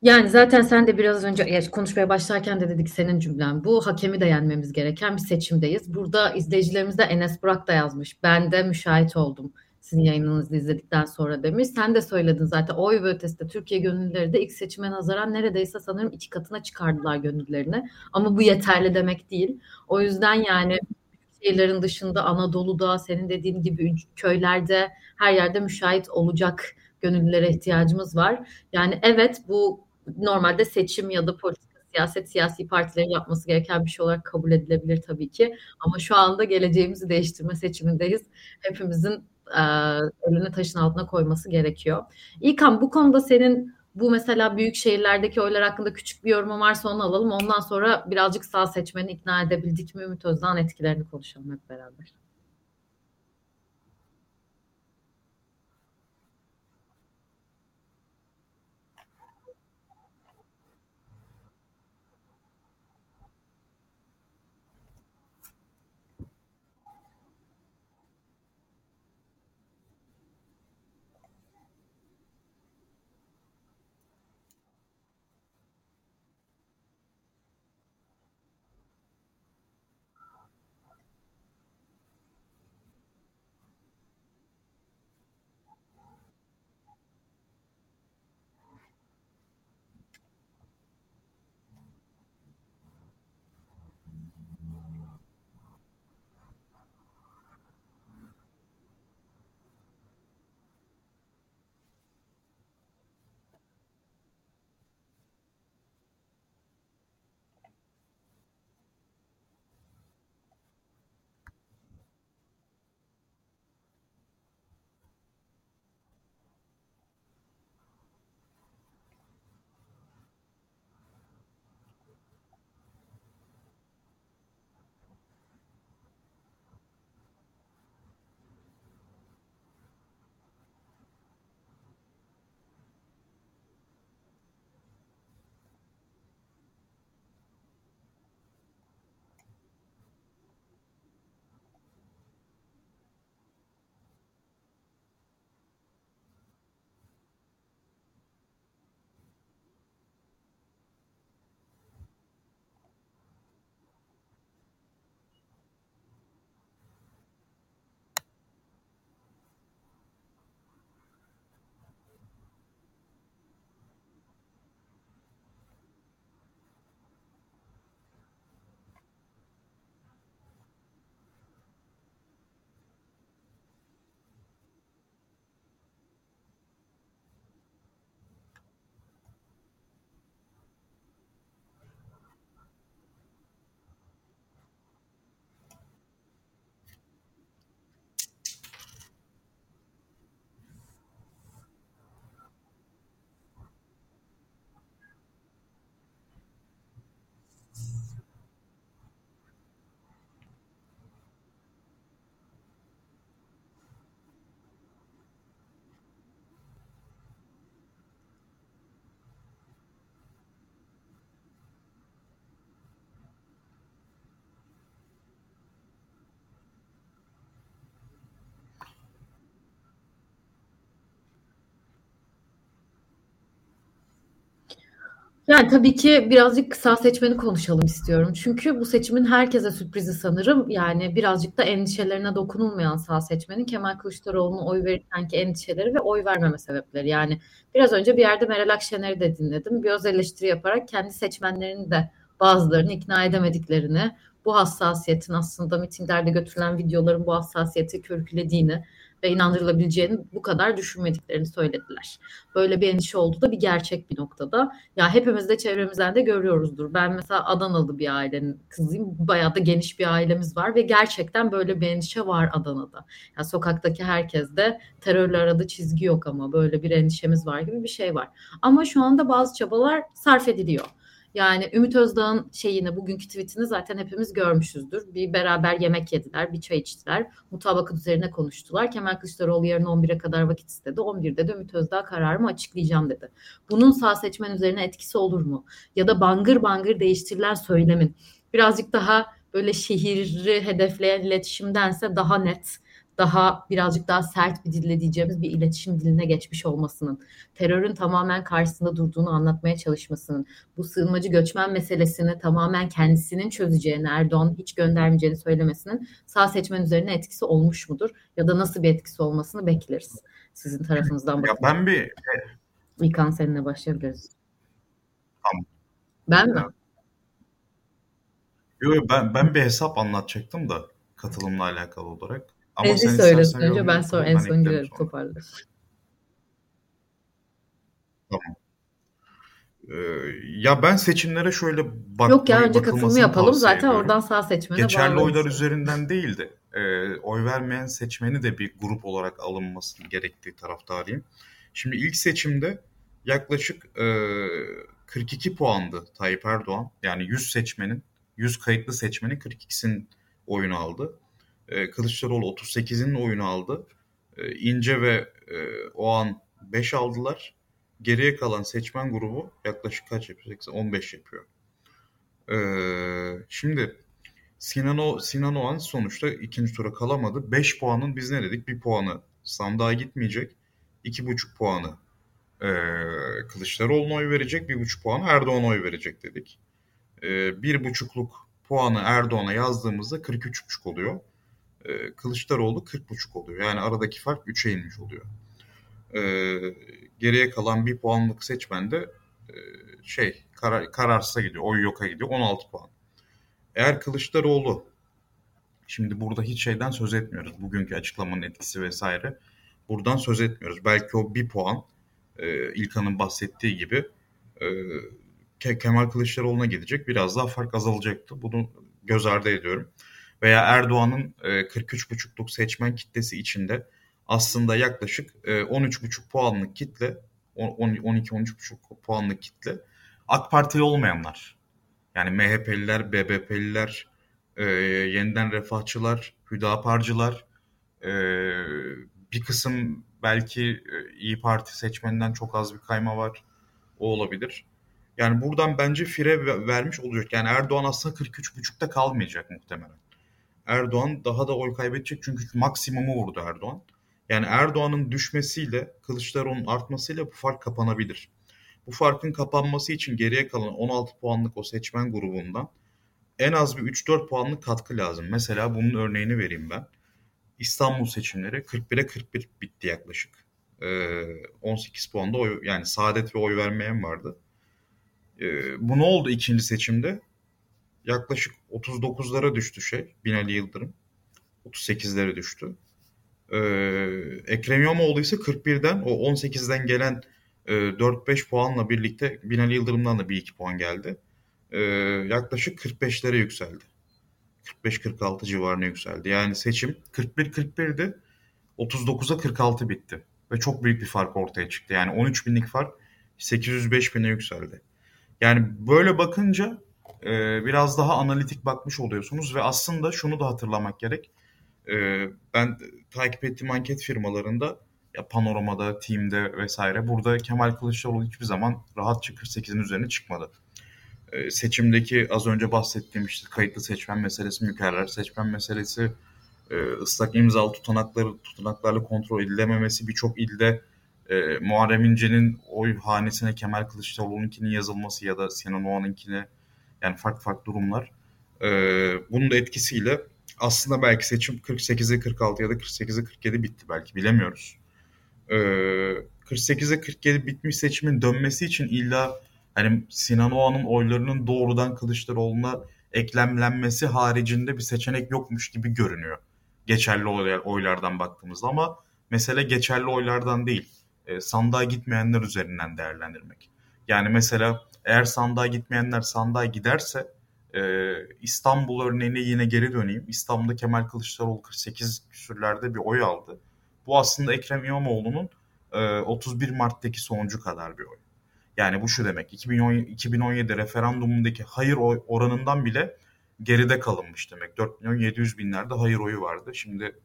Yani zaten sen de biraz önce ya konuşmaya başlarken de dedik senin cümlen bu. Hakemi de yenmemiz gereken bir seçimdeyiz. Burada izleyicilerimiz de Enes Burak da yazmış. Ben de müşahit oldum sizin yayınınızı izledikten sonra demiş. Sen de söyledin zaten oy ve ötesinde Türkiye gönüllüleri de ilk seçime nazaran neredeyse sanırım iki katına çıkardılar gönüllülerini. Ama bu yeterli demek değil. O yüzden yani şehirlerin dışında Anadolu'da senin dediğin gibi köylerde her yerde müşahit olacak gönüllülere ihtiyacımız var. Yani evet bu normalde seçim ya da politika siyaset siyasi partilerin yapması gereken bir şey olarak kabul edilebilir tabii ki. Ama şu anda geleceğimizi değiştirme seçimindeyiz. Hepimizin e, elini taşın altına koyması gerekiyor. İlkan bu konuda senin bu mesela büyük şehirlerdeki oylar hakkında küçük bir yorumun varsa onu alalım. Ondan sonra birazcık sağ seçmeni ikna edebildik mi Ümit Özdağ'ın etkilerini konuşalım hep beraber. Yani tabii ki birazcık sağ seçmeni konuşalım istiyorum. Çünkü bu seçimin herkese sürprizi sanırım. Yani birazcık da endişelerine dokunulmayan sağ seçmenin Kemal Kılıçdaroğlu'na oy verirkenki endişeleri ve oy vermeme sebepleri. Yani biraz önce bir yerde Meral Akşener'i de dinledim. Bir öz eleştiri yaparak kendi seçmenlerini de bazılarını ikna edemediklerini, bu hassasiyetin aslında mitinglerde götürülen videoların bu hassasiyeti körüklediğini ve inandırılabileceğini bu kadar düşünmediklerini söylediler. Böyle bir endişe oldu da bir gerçek bir noktada. Ya hepimiz de çevremizden de görüyoruzdur. Ben mesela Adanalı bir ailenin kızıyım. Bayağı da geniş bir ailemiz var ve gerçekten böyle bir endişe var Adana'da. Ya sokaktaki herkes de terörle aradığı çizgi yok ama böyle bir endişemiz var gibi bir şey var. Ama şu anda bazı çabalar sarf ediliyor. Yani Ümit Özdağ'ın şeyini, bugünkü tweetini zaten hepimiz görmüşüzdür. Bir beraber yemek yediler, bir çay içtiler. Mutabakat üzerine konuştular. Kemal Kılıçdaroğlu yarın 11'e kadar vakit istedi. 11'de de Ümit Özdağ kararımı açıklayacağım dedi. Bunun sağ seçmen üzerine etkisi olur mu? Ya da bangır bangır değiştirilen söylemin birazcık daha böyle şehri hedefleyen iletişimdense daha net daha birazcık daha sert bir dille diyeceğimiz bir iletişim diline geçmiş olmasının, terörün tamamen karşısında durduğunu anlatmaya çalışmasının, bu sığınmacı göçmen meselesini tamamen kendisinin çözeceğini, Erdoğan hiç göndermeyeceğini söylemesinin sağ seçmen üzerine etkisi olmuş mudur? Ya da nasıl bir etkisi olmasını bekleriz sizin tarafınızdan. Ya ben bir... İlkan seninle başlayabiliriz. Tamam. Ben mi? Yok ben, ben bir hesap anlatacaktım da katılımla alakalı olarak. Ama Ezgi söylesin önce ben sonra en son girerim toparlarım. Tamam. Ee, ya ben seçimlere şöyle bak Yok ya önce katılımı yapalım zaten ediyorum. oradan sağ seçmene Geçerli oylar üzerinden değil de e, oy vermeyen seçmeni de bir grup olarak alınması gerektiği taraftarıyım. Şimdi ilk seçimde yaklaşık e, 42 puandı Tayyip Erdoğan. Yani 100 seçmenin, 100 kayıtlı seçmenin 42'sinin oyunu aldı. E, Kılıçdaroğlu 38'in oyunu aldı. E, İnce ve e, o an 5 aldılar. Geriye kalan seçmen grubu yaklaşık kaç yapıyor? 15 yapıyor. E, şimdi Sinan, o, Sinan Oğan sonuçta ikinci tura kalamadı. 5 puanın biz ne dedik? 1 puanı sandığa gitmeyecek. 2,5 puanı e, Kılıçdaroğlu'na oy verecek. 1,5 puanı Erdoğan'a oy verecek dedik. E, 1,5'luk puanı Erdoğan'a yazdığımızda 43,5 oluyor e, Kılıçdaroğlu 40,5 oluyor. Yani aradaki fark 3'e inmiş oluyor. E, geriye kalan bir puanlık seçmen de e, şey karar, kararsıza gidiyor. Oy yoka gidiyor. 16 puan. Eğer Kılıçdaroğlu şimdi burada hiç şeyden söz etmiyoruz. Bugünkü açıklamanın etkisi vesaire. Buradan söz etmiyoruz. Belki o bir puan e, İlkan'ın bahsettiği gibi e, Kemal Kılıçdaroğlu'na gidecek. Biraz daha fark azalacaktı. Bunu göz ardı ediyorum veya Erdoğan'ın 43,5'luk e, seçmen kitlesi içinde aslında yaklaşık 13,5 e, puanlık kitle 12-13,5 puanlık kitle AK Partili olmayanlar. Yani MHP'liler, BBP'liler, e, yeniden refahçılar, Hüdaparcılar, e, bir kısım belki e, İyi Parti seçmeninden çok az bir kayma var. O olabilir. Yani buradan bence fire vermiş olacak. Yani Erdoğan aslında 43,5'ta kalmayacak muhtemelen. Erdoğan daha da oy kaybedecek çünkü maksimumu vurdu Erdoğan. Yani Erdoğan'ın düşmesiyle Kılıçdaroğlu'nun artmasıyla bu fark kapanabilir. Bu farkın kapanması için geriye kalan 16 puanlık o seçmen grubundan en az bir 3-4 puanlık katkı lazım. Mesela bunun örneğini vereyim ben. İstanbul seçimleri 41'e 41 bitti yaklaşık. Ee, 18 puanda oy, yani saadet ve oy vermeyen vardı. Ee, bu ne oldu ikinci seçimde? Yaklaşık 39'lara düştü şey Binali Yıldırım. 38'lere düştü. Ee, Ekrem İmamoğlu ise 41'den o 18'den gelen e, 4-5 puanla birlikte Binali Yıldırım'dan da bir 2 puan geldi. Ee, yaklaşık 45'lere yükseldi. 45-46 civarına yükseldi. Yani seçim 41-41'di. 39'a 46 bitti. Ve çok büyük bir fark ortaya çıktı. Yani 13 binlik fark 805 bine yükseldi. Yani böyle bakınca e, biraz daha analitik bakmış oluyorsunuz ve aslında şunu da hatırlamak gerek. E, ben takip ettiğim anket firmalarında ya Panorama'da, Team'de vesaire burada Kemal Kılıçdaroğlu hiçbir zaman rahatça 48'in üzerine çıkmadı. E, seçimdeki az önce bahsettiğim işte kayıtlı seçmen meselesi, mükerrer seçmen meselesi, e, ıslak imzalı tutanakları tutanaklarla kontrol edilememesi birçok ilde e, Muharrem İnce'nin oy hanesine Kemal Kılıçdaroğlu'nunkinin yazılması ya da Sinan Oğan'ınkine yani farklı farklı durumlar. E, bunun da etkisiyle aslında belki seçim 48'e 46 ya da 48'e 47 bitti belki bilemiyoruz. E, 48'e 47 bitmiş seçimin dönmesi için illa hani Sinan Oğan'ın oylarının doğrudan Kılıçdaroğlu'na eklemlenmesi haricinde bir seçenek yokmuş gibi görünüyor. Geçerli oylardan baktığımızda ama mesele geçerli oylardan değil. E, sandığa gitmeyenler üzerinden değerlendirmek. Yani mesela eğer sandığa gitmeyenler sandığa giderse e, İstanbul örneğine yine geri döneyim. İstanbul'da Kemal Kılıçdaroğlu 48 küsürlerde bir oy aldı. Bu aslında Ekrem İmamoğlu'nun e, 31 Mart'taki sonucu kadar bir oy. Yani bu şu demek 2010, 2017 referandumundaki hayır oy oranından bile geride kalınmış demek. 4 milyon 700 binlerde hayır oyu vardı. Şimdi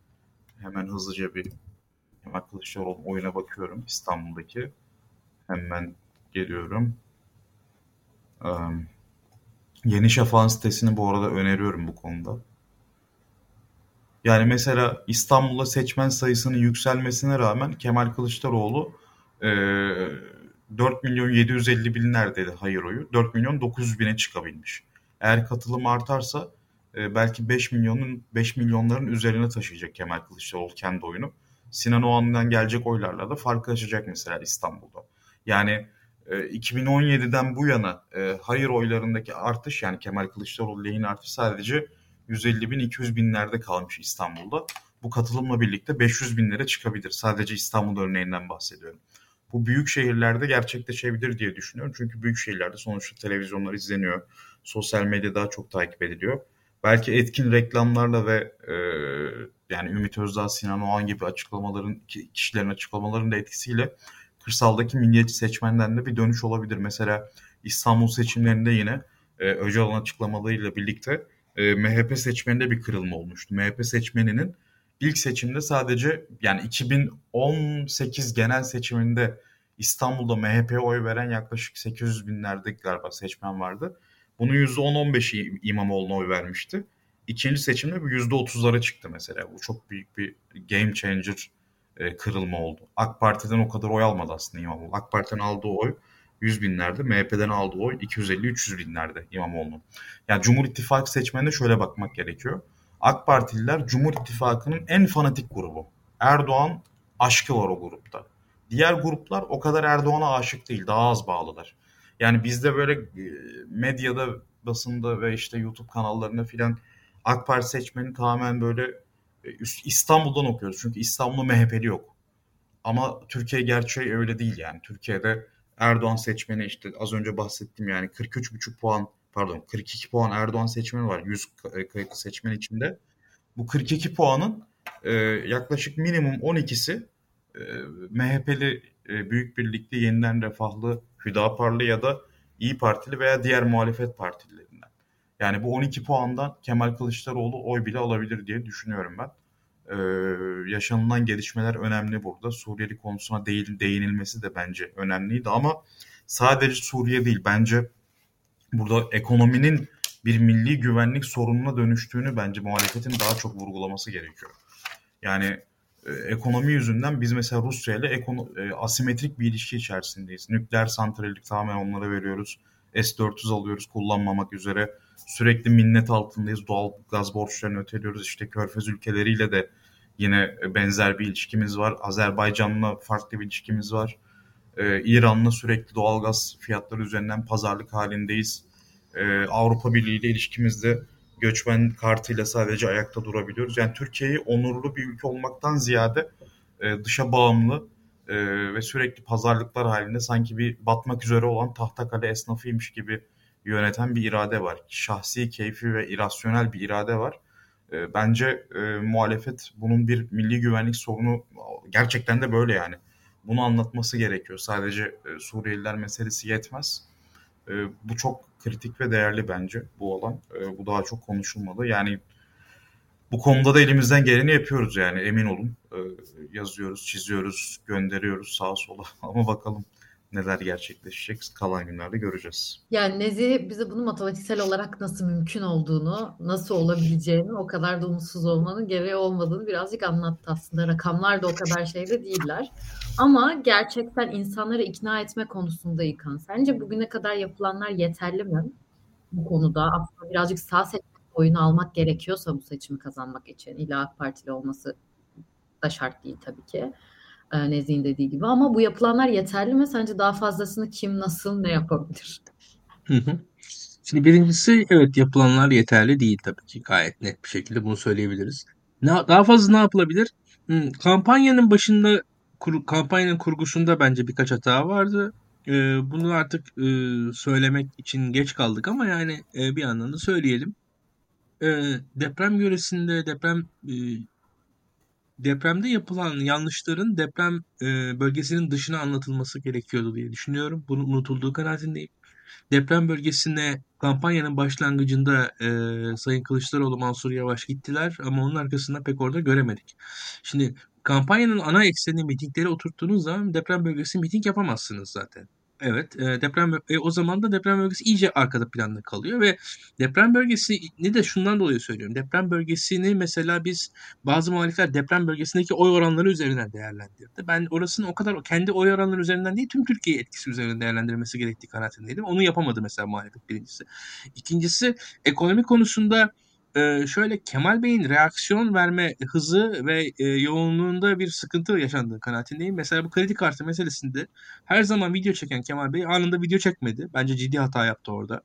hemen hızlıca bir Kemal Kılıçdaroğlu oyuna bakıyorum İstanbul'daki. Hemen geliyorum. Yeni Şafak'ın sitesini bu arada öneriyorum bu konuda. Yani mesela İstanbul'da seçmen sayısının yükselmesine rağmen Kemal Kılıçdaroğlu e, 4 milyon 750 bin neredeydi hayır oyu. 4 milyon 900 bine çıkabilmiş. Eğer katılım artarsa belki 5 milyonun 5 milyonların üzerine taşıyacak Kemal Kılıçdaroğlu kendi oyunu. Sinan Oğan'dan gelecek oylarla da farklılaşacak mesela İstanbul'da. Yani 2017'den e, bu yana e, hayır oylarındaki artış yani Kemal Kılıçdaroğlu lehine artış sadece 150 bin 200 binlerde kalmış İstanbul'da. Bu katılımla birlikte 500 binlere çıkabilir. Sadece İstanbul örneğinden bahsediyorum. Bu büyük şehirlerde gerçekleşebilir diye düşünüyorum. Çünkü büyük şehirlerde sonuçta televizyonlar izleniyor. Sosyal medya daha çok takip ediliyor. Belki etkin reklamlarla ve e, yani Ümit Özdağ, Sinan Oğan gibi açıklamaların, kişilerin açıklamalarının da etkisiyle kırsaldaki milliyetçi seçmenden de bir dönüş olabilir. Mesela İstanbul seçimlerinde yine e, Öcalan açıklamalarıyla birlikte e, MHP seçmeninde bir kırılma olmuştu. MHP seçmeninin ilk seçimde sadece yani 2018 genel seçiminde İstanbul'da MHP'ye oy veren yaklaşık 800 binlerde galiba seçmen vardı. Bunun %10-15'i İmamoğlu'na oy vermişti. İkinci seçimde bu %30'lara çıktı mesela. Bu çok büyük bir game changer e, kırılma oldu. AK Parti'den o kadar oy almadı aslında İmamoğlu. AK Parti'den aldığı oy 100 binlerde, MHP'den aldığı oy 250-300 binlerde İmamoğlu'nun. Yani Cumhur İttifakı seçmenine şöyle bakmak gerekiyor. AK Partililer Cumhur İttifakı'nın en fanatik grubu. Erdoğan aşkı var o grupta. Diğer gruplar o kadar Erdoğan'a aşık değil, daha az bağlılar. Yani bizde böyle e, medyada, basında ve işte YouTube kanallarında filan AK Parti seçmeni tamamen böyle İstanbul'dan okuyoruz. Çünkü İstanbul'da MHP'li yok. Ama Türkiye gerçeği öyle değil yani. Türkiye'de Erdoğan seçmeni işte az önce bahsettim yani 43,5 puan pardon 42 puan Erdoğan seçmeni var 100 e, kayıtlı seçmen içinde. Bu 42 puanın e, yaklaşık minimum 12'si e, MHP'li e, Büyük Birlikte Yeniden Refahlı, Hüdaparlı ya da İyi Partili veya diğer muhalefet partilerinden. Yani bu 12 puandan Kemal Kılıçdaroğlu oy bile alabilir diye düşünüyorum ben. Ee, yaşanılan gelişmeler önemli burada. Suriyeli konusuna değil, değinilmesi de bence önemliydi ama sadece Suriye değil bence burada ekonominin bir milli güvenlik sorununa dönüştüğünü bence muhalefetin daha çok vurgulaması gerekiyor. Yani e, ekonomi yüzünden biz mesela Rusya ile e, asimetrik bir ilişki içerisindeyiz. Nükleer santrallik tamamen onlara veriyoruz. S-400 alıyoruz kullanmamak üzere. Sürekli minnet altındayız. Doğal gaz borçlarını öteliyoruz. İşte Körfez ülkeleriyle de yine benzer bir ilişkimiz var. Azerbaycan'la farklı bir ilişkimiz var. Ee, İran'la sürekli doğal gaz fiyatları üzerinden pazarlık halindeyiz. Ee, Avrupa Birliği ile ilişkimizde göçmen kartıyla sadece ayakta durabiliyoruz. Yani Türkiye'yi onurlu bir ülke olmaktan ziyade e, dışa bağımlı e, ve sürekli pazarlıklar halinde sanki bir batmak üzere olan tahtakale esnafıymış gibi yöneten bir irade var. Şahsi, keyfi ve irasyonel bir irade var. E, bence e, muhalefet bunun bir milli güvenlik sorunu gerçekten de böyle yani. Bunu anlatması gerekiyor. Sadece e, Suriyeliler meselesi yetmez. E, bu çok kritik ve değerli bence bu alan. E, bu daha çok konuşulmalı. Yani bu konuda da elimizden geleni yapıyoruz yani emin olun. E, yazıyoruz, çiziyoruz, gönderiyoruz sağa sola *laughs* ama bakalım neler gerçekleşecek kalan günlerde göreceğiz. Yani Nezi bize bunu matematiksel olarak nasıl mümkün olduğunu, nasıl olabileceğini, o kadar da umutsuz olmanın gereği olmadığını birazcık anlattı aslında. Rakamlar da o kadar şeyde değiller. Ama gerçekten insanları ikna etme konusunda yıkan. Sence bugüne kadar yapılanlar yeterli mi? Bu konuda aslında birazcık sağ seçim oyunu almak gerekiyorsa bu seçimi kazanmak için. İlla Partili olması da şart değil tabii ki. E, Nezih'in dediği gibi ama bu yapılanlar yeterli mi? Sence daha fazlasını kim nasıl ne yapabilir? Şimdi birincisi evet yapılanlar yeterli değil tabii ki gayet net bir şekilde bunu söyleyebiliriz. Ne, daha fazla ne yapılabilir? Hı, kampanyanın başında kur, kampanyanın kurgusunda bence birkaç hata vardı. Ee, bunu artık e, söylemek için geç kaldık ama yani e, bir yandan da söyleyelim. E, deprem yöresinde deprem e, depremde yapılan yanlışların deprem e, bölgesinin dışına anlatılması gerekiyordu diye düşünüyorum. Bunun unutulduğu kanaatindeyim. Deprem bölgesine kampanyanın başlangıcında e, Sayın Kılıçdaroğlu, Mansur Yavaş gittiler ama onun arkasında pek orada göremedik. Şimdi kampanyanın ana ekseni mitingleri oturttuğunuz zaman deprem bölgesi miting yapamazsınız zaten. Evet, e, deprem e, o zaman da deprem bölgesi iyice arkada planda kalıyor ve deprem bölgesi ne de şundan dolayı söylüyorum. Deprem bölgesini mesela biz bazı muhalifler deprem bölgesindeki oy oranları üzerinden değerlendirdi. Ben orasının o kadar kendi oy oranları üzerinden değil tüm Türkiye etkisi üzerinden değerlendirilmesi gerektiği kanaatindeydim. Onu yapamadı mesela muhalefet birincisi. İkincisi ekonomi konusunda şöyle Kemal Bey'in reaksiyon verme hızı ve yoğunluğunda bir sıkıntı yaşandığı kanaatindeyim. Mesela bu kredi kartı meselesinde her zaman video çeken Kemal Bey anında video çekmedi. Bence ciddi hata yaptı orada.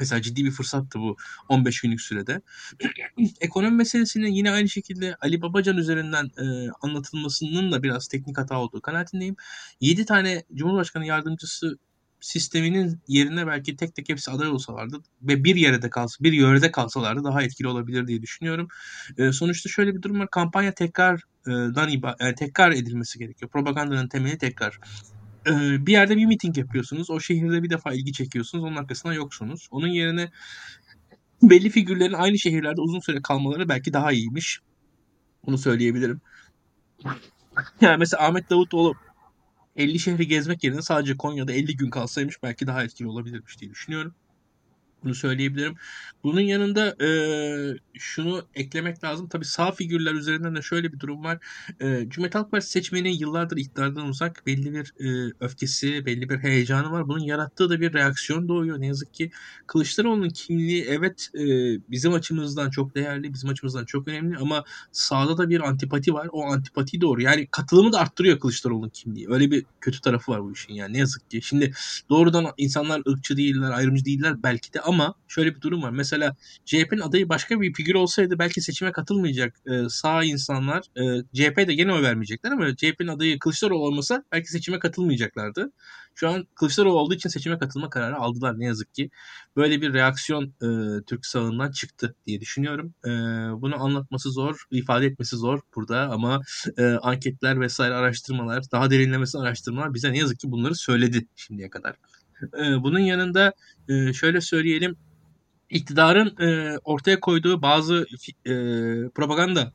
Mesela ciddi bir fırsattı bu 15 günlük sürede. *clears throat* Ekonomi meselesinin yine aynı şekilde Ali Babacan üzerinden e, anlatılmasının da biraz teknik hata olduğu kanaatindeyim. 7 tane Cumhurbaşkanı yardımcısı sisteminin yerine belki tek tek hepsi aday olsalardı ve bir yere de kalsa, bir yörede kalsalardı daha etkili olabilir diye düşünüyorum. E, sonuçta şöyle bir durum var. Kampanya tekrardan iba, yani tekrar edilmesi gerekiyor. Propagandanın temeli tekrar. E, bir yerde bir miting yapıyorsunuz. O şehirde bir defa ilgi çekiyorsunuz. Onun arkasında yoksunuz. Onun yerine belli figürlerin aynı şehirlerde uzun süre kalmaları belki daha iyiymiş. Bunu söyleyebilirim. Yani mesela Ahmet Davutoğlu 50 şehri gezmek yerine sadece Konya'da 50 gün kalsaymış belki daha etkili olabilirmiş diye düşünüyorum. Bunu söyleyebilirim. Bunun yanında e, şunu eklemek lazım. Tabii sağ figürler üzerinden de şöyle bir durum var. E, Cumhuriyet Halk Partisi seçmeni yıllardır iktidardan uzak belli bir e, öfkesi, belli bir heyecanı var. Bunun yarattığı da bir reaksiyon doğuyor. Ne yazık ki Kılıçdaroğlu'nun kimliği evet e, bizim açımızdan çok değerli, bizim açımızdan çok önemli ama sağda da bir antipati var. O antipati doğru. Yani katılımı da arttırıyor Kılıçdaroğlu'nun kimliği. Öyle bir kötü tarafı var bu işin yani ne yazık ki. Şimdi doğrudan insanlar ırkçı değiller, ayrımcı değiller belki de ama şöyle bir durum var. Mesela CHP'nin adayı başka bir figür olsaydı belki seçime katılmayacak e, sağ insanlar e, CHP'de gene oy vermeyecekler ama CHP'nin adayı Kılıçdaroğlu olmasa belki seçime katılmayacaklardı. Şu an Kılıçdaroğlu olduğu için seçime katılma kararı aldılar ne yazık ki. Böyle bir reaksiyon e, Türk sağından çıktı diye düşünüyorum. E, bunu anlatması zor, ifade etmesi zor burada ama e, anketler vesaire araştırmalar, daha derinlemesi araştırmalar bize ne yazık ki bunları söyledi şimdiye kadar. E, bunun yanında e, şöyle söyleyelim iktidarın e, ortaya koyduğu bazı e, propaganda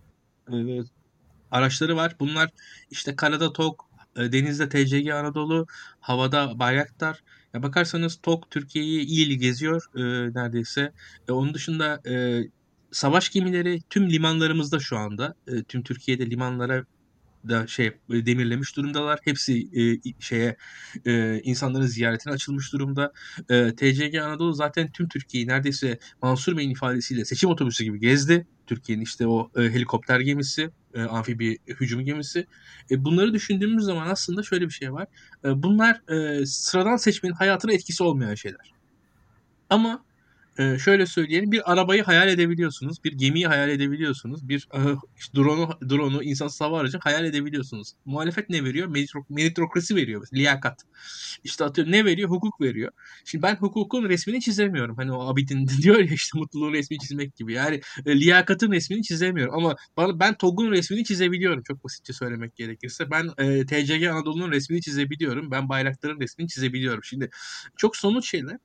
araçları var. Bunlar işte karada TOK, denizde TCG Anadolu, havada Bayraktar. Ya bakarsanız TOK Türkiye'yi iyi geziyor neredeyse. Onun dışında savaş gemileri tüm limanlarımızda şu anda. Tüm Türkiye'de limanlara da şey demirlemiş durumdalar. Hepsi e, şeye e, insanların ziyaretine açılmış durumda. E, TCG Anadolu zaten tüm Türkiye'yi neredeyse Mansur Bey'in ifadesiyle seçim otobüsü gibi gezdi. Türkiye'nin işte o e, helikopter gemisi, e, amfibi hücum gemisi. E, bunları düşündüğümüz zaman aslında şöyle bir şey var. E, bunlar e, sıradan seçmenin hayatına etkisi olmayan şeyler. Ama ee, şöyle söyleyelim bir arabayı hayal edebiliyorsunuz, bir gemiyi hayal edebiliyorsunuz, bir e, işte drone'u, drone'u insan hava aracı hayal edebiliyorsunuz. Muhalefet ne veriyor? Meritokrasi veriyor, liyakat. İşte atıyorum ne veriyor? Hukuk veriyor. Şimdi ben hukukun resmini çizemiyorum. Hani o Abidin *laughs* diyor ya işte mutluluğun resmini çizmek gibi. Yani e, liyakatın resmini çizemiyorum ama bana, ben TOG'un resmini çizebiliyorum çok basitçe söylemek gerekirse. Ben e, TCG Anadolu'nun resmini çizebiliyorum. Ben bayrakların resmini çizebiliyorum. Şimdi çok somut şeyler.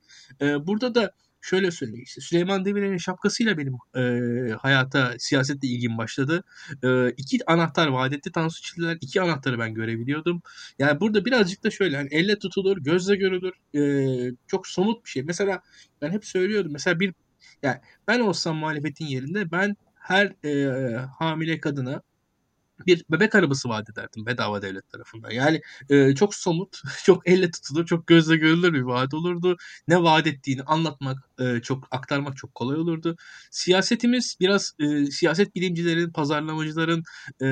E, burada da şöyle söyleyeyim işte Süleyman Demirel'in şapkasıyla benim e, hayata siyasetle ilgim başladı. E, iki anahtar vaat etti Tansu Çiller. iki anahtarı ben görebiliyordum. Yani burada birazcık da şöyle hani elle tutulur, gözle görülür. E, çok somut bir şey. Mesela ben hep söylüyordum. Mesela bir yani ben olsam muhalefetin yerinde ben her e, hamile kadına bir bebek arabası vaat ederdim bedava devlet tarafından. Yani e, çok somut, *laughs* çok elle tutulur, çok gözle görülür bir vaat olurdu. Ne vaat ettiğini anlatmak, e, çok aktarmak çok kolay olurdu. Siyasetimiz biraz e, siyaset bilimcilerin, pazarlamacıların e,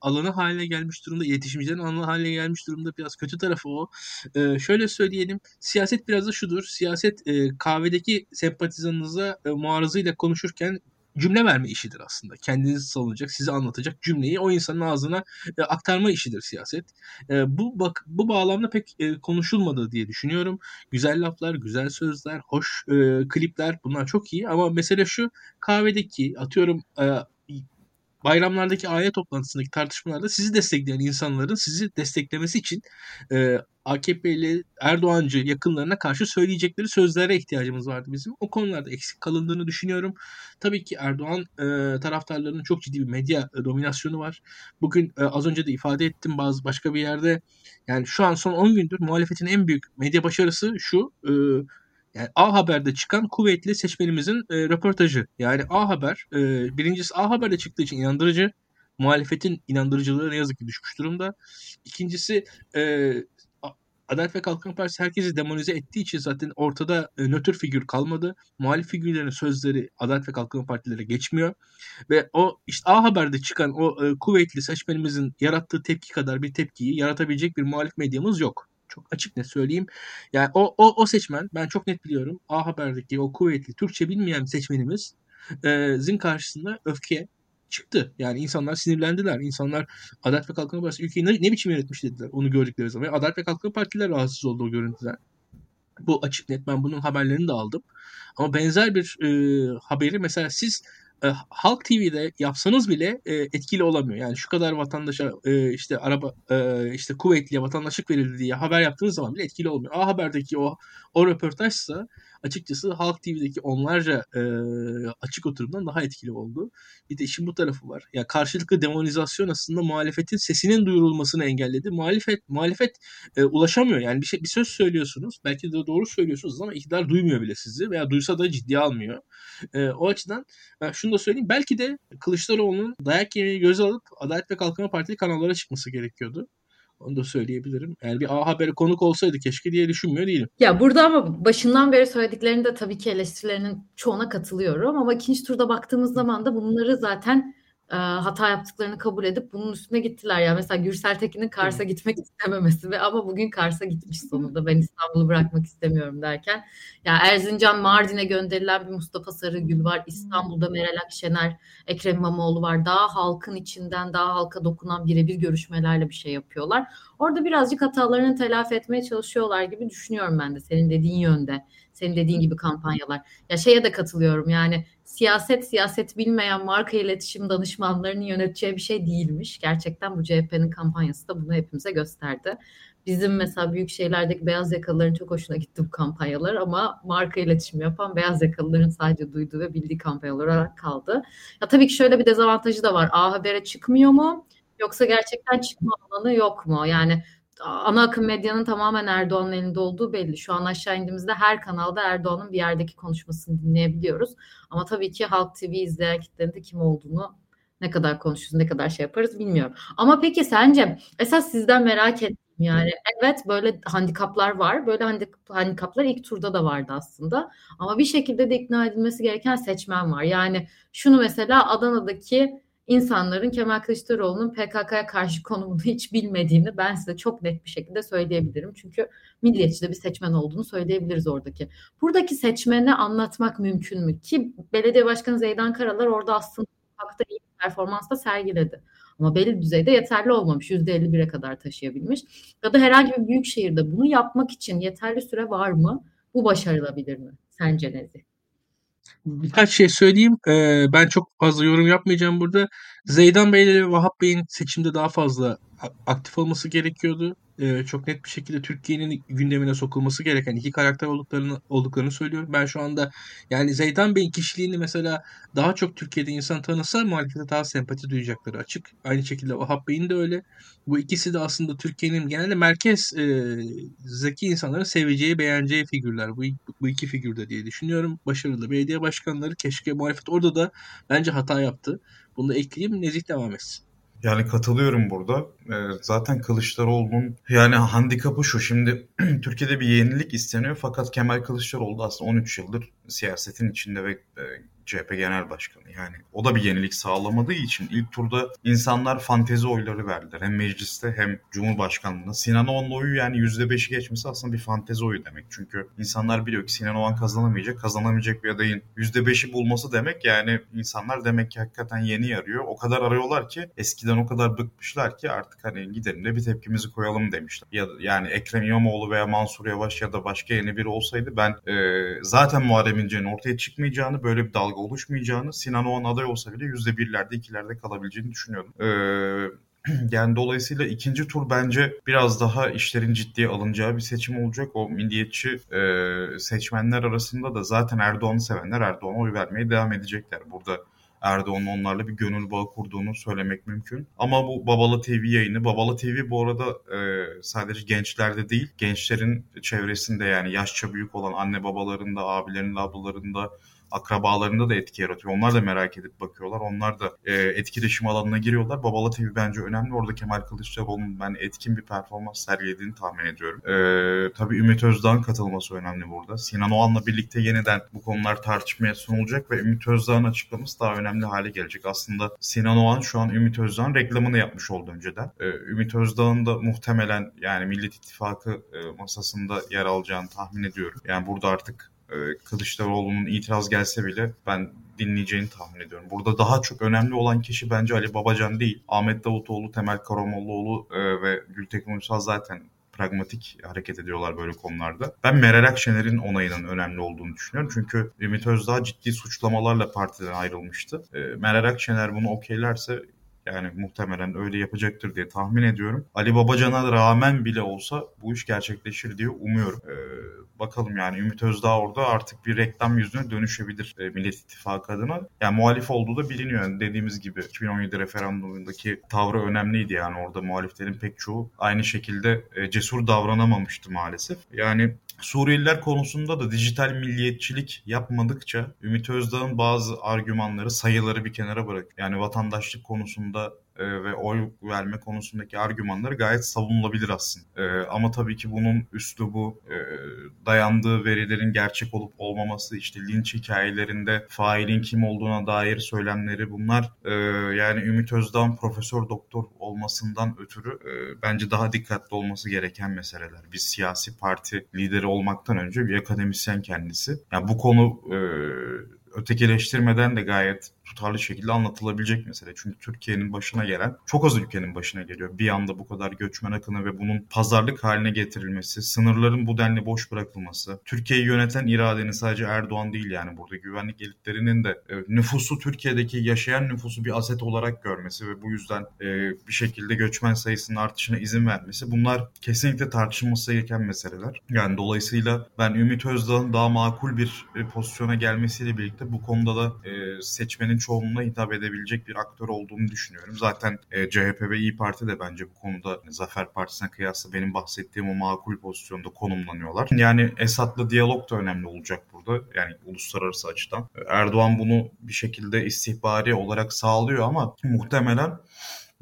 alanı haline gelmiş durumda, iletişimcilerin alanı haline gelmiş durumda. Biraz kötü tarafı o. E, şöyle söyleyelim, siyaset biraz da şudur. Siyaset e, kahvedeki sempatizanınıza e, muarızıyla konuşurken cümle verme işidir aslında. Kendinizi savunacak, sizi anlatacak cümleyi o insanın ağzına e, aktarma işidir siyaset. E, bu bak bu bağlamda pek e, konuşulmadı diye düşünüyorum. Güzel laflar, güzel sözler, hoş e, klipler bunlar çok iyi ama mesele şu kahvedeki atıyorum e, bayramlardaki aile toplantısındaki tartışmalarda sizi destekleyen insanların sizi desteklemesi için e, AKP'li Erdoğancı yakınlarına karşı söyleyecekleri sözlere ihtiyacımız vardı bizim. O konularda eksik kalındığını düşünüyorum. Tabii ki Erdoğan e, taraftarlarının çok ciddi bir medya e, dominasyonu var. Bugün e, az önce de ifade ettim bazı başka bir yerde. Yani şu an son 10 gündür muhalefetin en büyük medya başarısı şu. E, yani A Haber'de çıkan kuvvetli seçmenimizin e, röportajı. Yani A Haber, e, birincisi A Haber'de çıktığı için inandırıcı. Muhalefetin inandırıcılığı ne yazık ki düşmüş durumda. İkincisi e, Adalet ve Kalkınma Partisi herkesi demonize ettiği için zaten ortada e, nötr figür kalmadı. Muhalif figürlerin sözleri Adalet ve Kalkınma Partilere geçmiyor. Ve o işte A Haber'de çıkan o e, kuvvetli seçmenimizin yarattığı tepki kadar bir tepkiyi yaratabilecek bir muhalif medyamız yok. Çok açık ne söyleyeyim. Yani o, o, o seçmen ben çok net biliyorum. A Haber'deki o kuvvetli Türkçe bilmeyen seçmenimiz e, zin karşısında öfke çıktı. Yani insanlar sinirlendiler. İnsanlar Adalet ve Kalkınma Partisi ülkeyi ne, ne biçim yönetmiş dediler onu gördükleri zaman. Ve Adalet ve Kalkınma Partiler rahatsız oldu o görüntüden. Bu açık net ben bunun haberlerini de aldım. Ama benzer bir e, haberi mesela siz e, Halk TV'de yapsanız bile e, etkili olamıyor. Yani şu kadar vatandaşa e, işte araba e, işte kuvvetliye vatandaşlık verildi diye haber yaptığınız zaman bile etkili olmuyor. A Haber'deki o o röportajsa açıkçası Halk TV'deki onlarca e, açık oturumdan daha etkili oldu. Bir de işin bu tarafı var. Ya karşılıklı demonizasyon aslında muhalefetin sesinin duyurulmasını engelledi. Muhalefet muhalefet e, ulaşamıyor. Yani bir şey bir söz söylüyorsunuz. Belki de doğru söylüyorsunuz ama iktidar duymuyor bile sizi veya duysa da ciddiye almıyor. E, o açıdan şunu da söyleyeyim. Belki de Kılıçdaroğlu'nun dayak yemeği göze alıp Adalet ve Kalkınma Partili kanallara çıkması gerekiyordu. Onu da söyleyebilirim. Yani bir A Haber'e konuk olsaydı keşke diye düşünmüyor değilim. Ya burada ama başından beri söylediklerinde tabii ki eleştirilerinin çoğuna katılıyorum ama ikinci turda baktığımız zaman da bunları zaten e, hata yaptıklarını kabul edip bunun üstüne gittiler. Ya mesela Gürsel Tekin'in Kars'a gitmek istememesi ve ama bugün Kars'a gitmiş sonunda ben İstanbul'u bırakmak istemiyorum derken. Ya Erzincan Mardin'e gönderilen bir Mustafa Sarıgül var. İstanbul'da Meral Akşener, Ekrem İmamoğlu var. Daha halkın içinden daha halka dokunan birebir görüşmelerle bir şey yapıyorlar. Orada birazcık hatalarını telafi etmeye çalışıyorlar gibi düşünüyorum ben de senin dediğin yönde. Senin dediğin gibi kampanyalar. Ya şeye de katılıyorum yani siyaset siyaset bilmeyen marka iletişim danışmanlarının yöneteceği bir şey değilmiş. Gerçekten bu CHP'nin kampanyası da bunu hepimize gösterdi. Bizim mesela büyük şehirlerdeki beyaz yakalıların çok hoşuna gitti bu kampanyalar ama marka iletişim yapan beyaz yakalıların sadece duyduğu ve bildiği kampanyalar olarak kaldı. Ya tabii ki şöyle bir dezavantajı da var. A Haber'e çıkmıyor mu? Yoksa gerçekten çıkma alanı yok mu? Yani ana akım medyanın tamamen Erdoğan'ın elinde olduğu belli. Şu an aşağı indiğimizde her kanalda Erdoğan'ın bir yerdeki konuşmasını dinleyebiliyoruz. Ama tabii ki Halk TV izleyen kitlenin de kim olduğunu ne kadar konuşuruz, ne kadar şey yaparız bilmiyorum. Ama peki sence esas sizden merak ettim yani evet böyle handikaplar var. Böyle handikaplar ilk turda da vardı aslında. Ama bir şekilde de ikna edilmesi gereken seçmen var. Yani şunu mesela Adana'daki insanların Kemal Kılıçdaroğlu'nun PKK'ya karşı konumunu hiç bilmediğini ben size çok net bir şekilde söyleyebilirim. Çünkü milliyetçi de bir seçmen olduğunu söyleyebiliriz oradaki. Buradaki seçmeni anlatmak mümkün mü? Ki belediye başkanı Zeydan Karalar orada aslında hakta iyi bir performans da sergiledi. Ama belli düzeyde yeterli olmamış. %51'e kadar taşıyabilmiş. Ya da herhangi bir büyük şehirde bunu yapmak için yeterli süre var mı? Bu başarılabilir mi? Sence Nezi? Birkaç şey söyleyeyim. Ee, ben çok fazla yorum yapmayacağım burada. Zeydan Bey ile Vahap Bey'in seçimde daha fazla aktif olması gerekiyordu e, çok net bir şekilde Türkiye'nin gündemine sokulması gereken iki karakter olduklarını olduklarını söylüyorum. Ben şu anda yani Zeydan Bey'in kişiliğini mesela daha çok Türkiye'de insan tanısa muhalefete daha sempati duyacakları açık. Aynı şekilde Vahap Bey'in de öyle. Bu ikisi de aslında Türkiye'nin genelde merkez e, zeki insanların seveceği, beğeneceği figürler. Bu, bu iki figürde diye düşünüyorum. Başarılı belediye başkanları keşke muhalefet orada da bence hata yaptı. Bunu da ekleyeyim. Nezih devam etsin. Yani katılıyorum burada. Ee, zaten Kılıçdaroğlu'nun yani handikapı şu. Şimdi *clears throat* Türkiye'de bir yenilik isteniyor fakat Kemal Kılıçdaroğlu aslında 13 yıldır siyasetin içinde ve e, CHP Genel Başkanı. Yani o da bir yenilik sağlamadığı için ilk turda insanlar fantezi oyları verdiler. Hem mecliste hem Cumhurbaşkanlığında. Sinan Oğan'ın oyu yani %5'i geçmesi aslında bir fantezi oyu demek. Çünkü insanlar biliyor ki Sinan Oğan kazanamayacak. Kazanamayacak bir adayın %5'i bulması demek yani insanlar demek ki hakikaten yeni yarıyor. O kadar arıyorlar ki eskiden o kadar bıkmışlar ki artık hani gidelim de bir tepkimizi koyalım demişler. Ya, yani Ekrem İmamoğlu veya Mansur Yavaş ya da başka yeni biri olsaydı ben e, zaten Muharrem İnce'nin ortaya çıkmayacağını böyle bir dalga oluşmayacağını Sinan Oğan aday olsa bile %1'lerde ikilerde kalabileceğini düşünüyordum. Ee, *clears throat* yani dolayısıyla ikinci tur bence biraz daha işlerin ciddiye alınacağı bir seçim olacak. O milliyetçi e, seçmenler arasında da zaten Erdoğan'ı sevenler Erdoğan'a oy vermeye devam edecekler. Burada Erdoğan'ın onlarla bir gönül bağı kurduğunu söylemek mümkün. Ama bu Babala TV yayını, Babala TV bu arada e, sadece gençlerde değil, gençlerin çevresinde yani yaşça büyük olan anne babalarında, abilerinin, ablalarında, akrabalarında da etki yaratıyor. Onlar da merak edip bakıyorlar. Onlar da e, etkileşim alanına giriyorlar. Babala TV bence önemli. Orada Kemal Kılıçdaroğlu'nun ben etkin bir performans sergilediğini tahmin ediyorum. E, tabii Ümit Özdağ'ın katılması önemli burada. Sinan Oğan'la birlikte yeniden bu konular tartışmaya sunulacak ve Ümit Özdağ'ın açıklaması daha önemli hale gelecek. Aslında Sinan Oğan şu an Ümit Özdağ'ın reklamını yapmış oldu önceden. E, Ümit Özdağ'ın da muhtemelen yani Millet İttifakı e, masasında yer alacağını tahmin ediyorum. Yani burada artık Kılıçdaroğlu'nun itiraz gelse bile ben dinleyeceğini tahmin ediyorum. Burada daha çok önemli olan kişi bence Ali Babacan değil. Ahmet Davutoğlu, Temel Karamollaoğlu e, ve Gültekin Uysal zaten pragmatik hareket ediyorlar böyle konularda. Ben Meral Akşener'in onayının önemli olduğunu düşünüyorum. Çünkü Ümit Özdağ ciddi suçlamalarla partiden ayrılmıştı. E, Meral Akşener bunu okeylerse yani muhtemelen öyle yapacaktır diye tahmin ediyorum. Ali Babacan'a rağmen bile olsa bu iş gerçekleşir diye umuyorum. Ee, bakalım yani Ümit Özdağ orada artık bir reklam yüzüne dönüşebilir e, Millet İttifakı adına. Yani muhalif olduğu da biliniyor. Yani dediğimiz gibi 2017 referandumundaki tavrı önemliydi yani orada muhaliflerin pek çoğu aynı şekilde e, cesur davranamamıştı maalesef. Yani Suriyeliler konusunda da dijital milliyetçilik yapmadıkça Ümit Özdağ'ın bazı argümanları, sayıları bir kenara bırak. Yani vatandaşlık konusunda e, ve oy verme konusundaki argümanları gayet savunulabilir aslında. E, ama tabii ki bunun üslubu, e, dayandığı verilerin gerçek olup olmaması, işte linç hikayelerinde failin kim olduğuna dair söylemleri bunlar e, yani Ümit Özdağ'ın profesör doktor olmasından ötürü e, bence daha dikkatli olması gereken meseleler. Biz siyasi parti lideri olmaktan önce bir akademisyen kendisi. Yani bu konu e, ötekileştirmeden de gayet tutarlı şekilde anlatılabilecek mesele. Çünkü Türkiye'nin başına gelen çok az ülkenin başına geliyor. Bir anda bu kadar göçmen akını ve bunun pazarlık haline getirilmesi, sınırların bu denli boş bırakılması, Türkiye'yi yöneten iradenin sadece Erdoğan değil yani burada güvenlik elitlerinin de e, nüfusu Türkiye'deki yaşayan nüfusu bir aset olarak görmesi ve bu yüzden e, bir şekilde göçmen sayısının artışına izin vermesi bunlar kesinlikle tartışılması gereken meseleler. Yani dolayısıyla ben Ümit Özdağ'ın daha makul bir e, pozisyona gelmesiyle birlikte bu konuda da seçmenin çoğunluğuna hitap edebilecek bir aktör olduğunu düşünüyorum. Zaten e, CHP ve İyi Parti de bence bu konuda Zafer Partisi'ne kıyasla benim bahsettiğim o makul pozisyonda konumlanıyorlar. Yani Esad'la diyalog da önemli olacak burada. Yani uluslararası açıdan. Erdoğan bunu bir şekilde istihbari olarak sağlıyor ama muhtemelen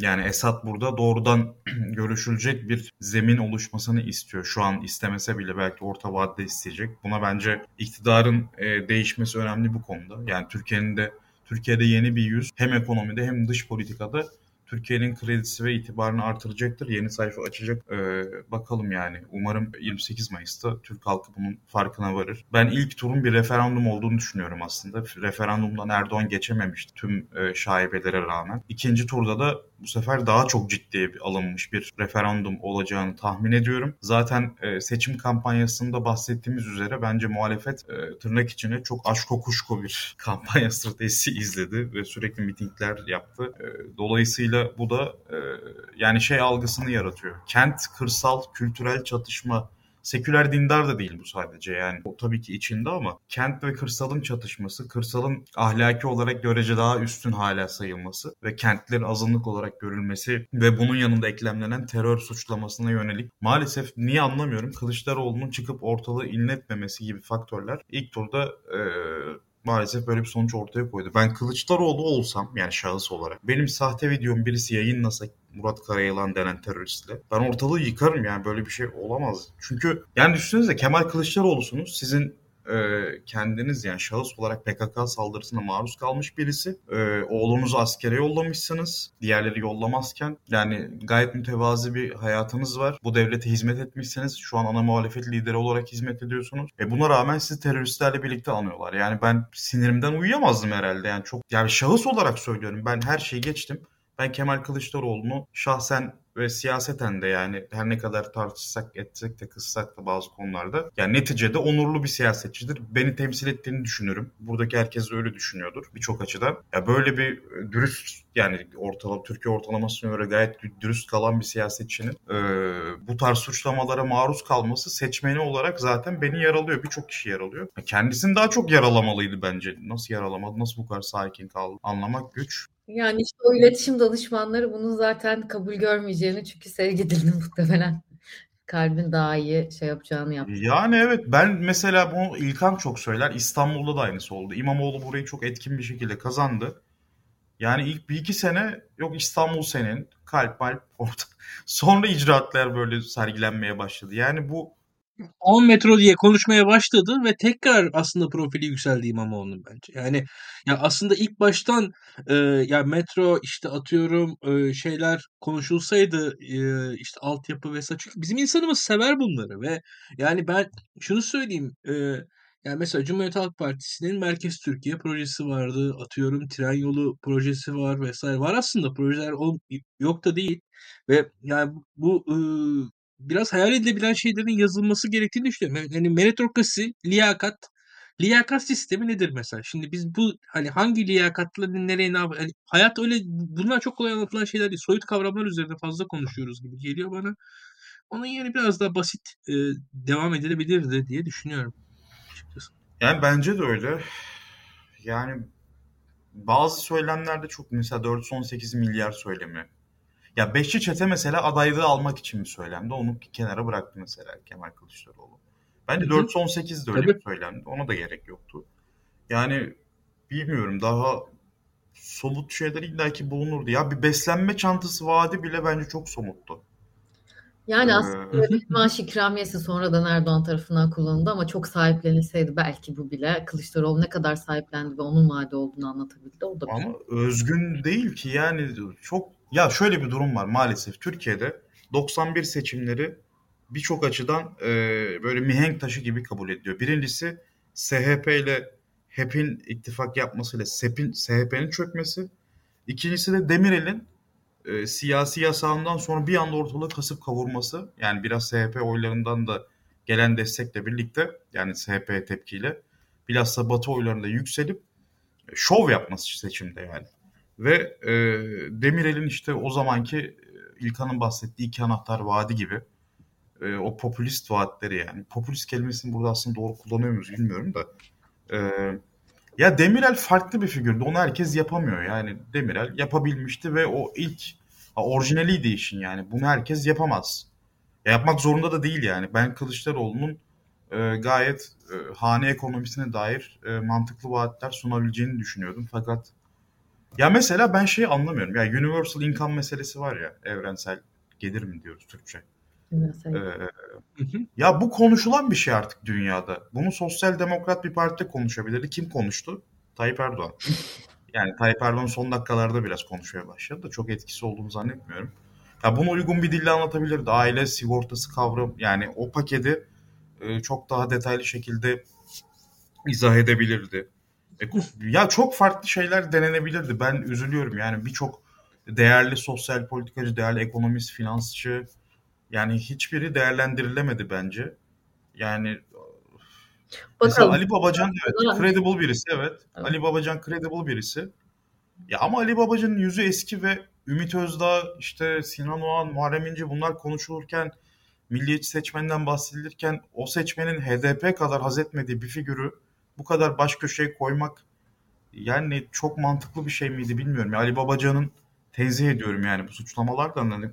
yani Esad burada doğrudan *clears throat* görüşülecek bir zemin oluşmasını istiyor. Şu an istemese bile belki orta vadede isteyecek. Buna bence iktidarın e, değişmesi önemli bu konuda. Yani Türkiye'nin de Türkiye'de yeni bir yüz hem ekonomide hem dış politikada Türkiye'nin kredisi ve itibarını artıracaktır. Yeni sayfa açacak. Ee, bakalım yani. Umarım 28 Mayıs'ta Türk halkı bunun farkına varır. Ben ilk turun bir referandum olduğunu düşünüyorum aslında. Referandumdan Erdoğan geçememişti tüm e, şaibelere rağmen. İkinci turda da bu sefer daha çok ciddiye alınmış bir referandum olacağını tahmin ediyorum. Zaten e, seçim kampanyasında bahsettiğimiz üzere bence muhalefet e, tırnak içine çok aşko kuşko bir *laughs* kampanya stratejisi izledi ve sürekli mitingler yaptı. E, dolayısıyla Dolayısıyla bu da e, yani şey algısını yaratıyor. Kent, kırsal, kültürel çatışma seküler dindar da değil bu sadece yani o tabii ki içinde ama kent ve kırsalın çatışması, kırsalın ahlaki olarak görece daha üstün hala sayılması ve kentlerin azınlık olarak görülmesi ve bunun yanında eklemlenen terör suçlamasına yönelik maalesef niye anlamıyorum Kılıçdaroğlu'nun çıkıp ortalığı inletmemesi gibi faktörler ilk turda e, maalesef böyle bir sonuç ortaya koydu. Ben Kılıçdaroğlu olsam yani şahıs olarak benim sahte videomu birisi yayınlasa Murat Karayılan denen teröristle ben ortalığı yıkarım yani böyle bir şey olamaz. Çünkü yani düşünsenize Kemal Kılıçdaroğlu'sunuz sizin e, kendiniz yani şahıs olarak PKK saldırısına maruz kalmış birisi. E, oğlunuzu askere yollamışsınız. Diğerleri yollamazken yani gayet mütevazi bir hayatınız var. Bu devlete hizmet etmişsiniz. Şu an ana muhalefet lideri olarak hizmet ediyorsunuz. E buna rağmen sizi teröristlerle birlikte anıyorlar. Yani ben sinirimden uyuyamazdım herhalde. Yani çok yani şahıs olarak söylüyorum. Ben her şeyi geçtim. Ben Kemal Kılıçdaroğlu'nu şahsen ve siyaseten de yani her ne kadar tartışsak etsek de kıssak da bazı konularda yani neticede onurlu bir siyasetçidir. Beni temsil ettiğini düşünürüm. Buradaki herkes öyle düşünüyordur birçok açıdan. Ya böyle bir e, dürüst yani ortalama Türkiye ortalamasına göre gayet dürüst kalan bir siyasetçinin e, bu tarz suçlamalara maruz kalması seçmeni olarak zaten beni yaralıyor. Birçok kişi yaralıyor. Kendisini daha çok yaralamalıydı bence. Nasıl yaralamadı? Nasıl bu kadar sakin kaldı? Anlamak güç. Yani işte o iletişim danışmanları bunun zaten kabul görmeyeceğini çünkü sevgi dilini *laughs* muhtemelen kalbin daha iyi şey yapacağını yaptı. Yani evet ben mesela bunu İlkan çok söyler. İstanbul'da da aynısı oldu. İmamoğlu burayı çok etkin bir şekilde kazandı. Yani ilk bir iki sene yok İstanbul senin kalp malp orada. *laughs* Sonra icraatlar böyle sergilenmeye başladı. Yani bu 10 metro diye konuşmaya başladı ve tekrar aslında profili yükseldi İmamoğlu'nun bence. Yani ya aslında ilk baştan e, ya metro işte atıyorum e, şeyler konuşulsaydı e, işte altyapı vesaire çünkü bizim insanımız sever bunları ve yani ben şunu söyleyeyim e, yani mesela Cumhuriyet Halk Partisi'nin Merkez Türkiye projesi vardı. Atıyorum tren yolu projesi var vesaire. Var aslında projeler yok da değil. Ve yani bu ıı, biraz hayal edilebilen şeylerin yazılması gerektiğini düşünüyorum. Yani meritokrasi, liyakat, liyakat sistemi nedir mesela? Şimdi biz bu hani hangi liyakatla nereye ne yap yani hayat öyle bunlar çok kolay anlatılan şeyler değil. Soyut kavramlar üzerinde fazla konuşuyoruz gibi geliyor bana. Onun yerine biraz daha basit e, devam edilebilirdi diye düşünüyorum. Yani bence de öyle. Yani bazı söylemlerde çok mesela 418 milyar söylemi ya Beşçi Çete mesela adaylığı almak için bir söylemdi. Onu kenara bıraktı mesela Kemal Kılıçdaroğlu. Bence 418 de öyle Tabii. bir söylemdi. Ona da gerek yoktu. Yani bilmiyorum daha somut şeyler illaki bulunurdu. Ya bir beslenme çantası vaadi bile bence çok somuttu. Yani aslında ee, maaş ikramiyesi sonradan Erdoğan tarafından kullanıldı ama çok sahiplenilseydi belki bu bile Kılıçdaroğlu ne kadar sahiplendi ve onun vaadi olduğunu anlatabildi. O da ama özgün değil ki yani çok ya şöyle bir durum var maalesef Türkiye'de 91 seçimleri birçok açıdan e, böyle mihenk taşı gibi kabul ediliyor. Birincisi SHP ile HEP'in ittifak yapmasıyla SEP'in SHP'nin çökmesi. İkincisi de Demirel'in e, siyasi yasağından sonra bir anda ortalığı kasıp kavurması. Yani biraz SHP oylarından da gelen destekle birlikte yani SHP tepkiyle bilhassa Batı oylarında yükselip şov yapması seçimde yani. Ve e, Demirel'in işte o zamanki e, İlkan'ın bahsettiği iki anahtar vaadi gibi e, o popülist vaatleri yani. Popülist kelimesini burada aslında doğru kullanıyor muyuz bilmiyorum da. E, ya Demirel farklı bir figürdü. Onu herkes yapamıyor. Yani Demirel yapabilmişti ve o ilk ha, orijinaliydi işin yani. Bunu herkes yapamaz. Ya yapmak zorunda da değil yani. Ben Kılıçdaroğlu'nun e, gayet e, hane ekonomisine dair e, mantıklı vaatler sunabileceğini düşünüyordum. Fakat ya mesela ben şeyi anlamıyorum. Ya universal income meselesi var ya evrensel gelir mi diyoruz Türkçe. Ee, ya bu konuşulan bir şey artık dünyada. Bunu sosyal demokrat bir parti konuşabilirdi. Kim konuştu? Tayyip Erdoğan. *laughs* Yani Tayyip Erdoğan son dakikalarda biraz konuşmaya başladı da çok etkisi olduğunu zannetmiyorum. Ya bunu uygun bir dille anlatabilirdi. Aile sigortası kavram yani o paketi e, çok daha detaylı şekilde izah edebilirdi. E, ya çok farklı şeyler denenebilirdi. Ben üzülüyorum yani birçok değerli sosyal politikacı, değerli ekonomist, finansçı yani hiçbiri değerlendirilemedi bence. Yani Bakalım. mesela Ali Babacan evet credible birisi evet. evet. Ali Babacan credible birisi. Ya ama Ali Babacan'ın yüzü eski ve Ümit Özdağ, işte Sinan Oğan, Muharrem İnce bunlar konuşulurken milliyetçi seçmenden bahsedilirken o seçmenin HDP kadar haz etmediği bir figürü bu kadar baş köşeye koymak yani çok mantıklı bir şey miydi bilmiyorum. Ali Babacan'ın tenzih ediyorum yani bu suçlamalardan hani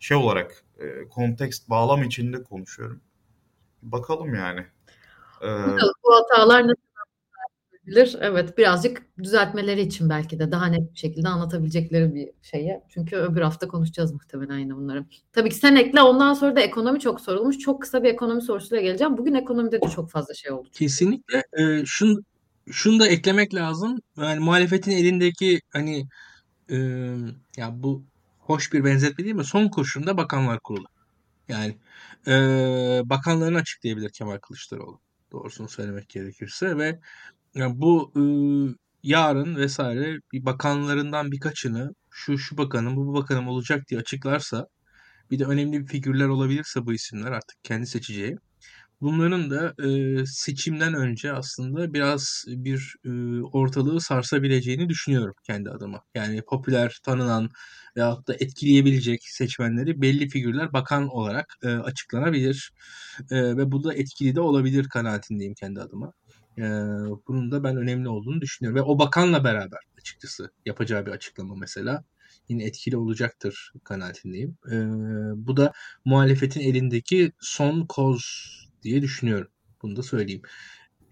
şey olarak e, kontekst bağlam içinde konuşuyorum. Bakalım yani. Ee, bu hatalar nasıl bilir. Evet birazcık düzeltmeleri için belki de daha net bir şekilde anlatabilecekleri bir şeye. Çünkü öbür hafta konuşacağız muhtemelen yine bunları. Tabii ki sen ekle ondan sonra da ekonomi çok sorulmuş. Çok kısa bir ekonomi sorusuyla geleceğim. Bugün ekonomide de çok fazla şey oldu. Kesinlikle. E, şunu, şunu da eklemek lazım. Yani muhalefetin elindeki hani e, ya bu hoş bir benzetme değil mi? Son kurşunda bakanlar kurulu. Yani e, bakanlarını açıklayabilir Kemal Kılıçdaroğlu. Doğrusunu söylemek gerekirse ve yani bu e, yarın vesaire bir bakanlarından birkaçını şu şu bakanım bu bu bakanım olacak diye açıklarsa bir de önemli bir figürler olabilirse bu isimler artık kendi seçeceği Bunların da e, seçimden önce aslında biraz bir e, ortalığı sarsabileceğini düşünüyorum kendi adıma. Yani popüler, tanınan veyahut da etkileyebilecek seçmenleri belli figürler bakan olarak e, açıklanabilir. E, ve bu da etkili de olabilir kanaatindeyim kendi adıma. E, bunun da ben önemli olduğunu düşünüyorum. Ve o bakanla beraber açıkçası yapacağı bir açıklama mesela yine etkili olacaktır kanaatindeyim. E, bu da muhalefetin elindeki son koz diye düşünüyorum. Bunu da söyleyeyim.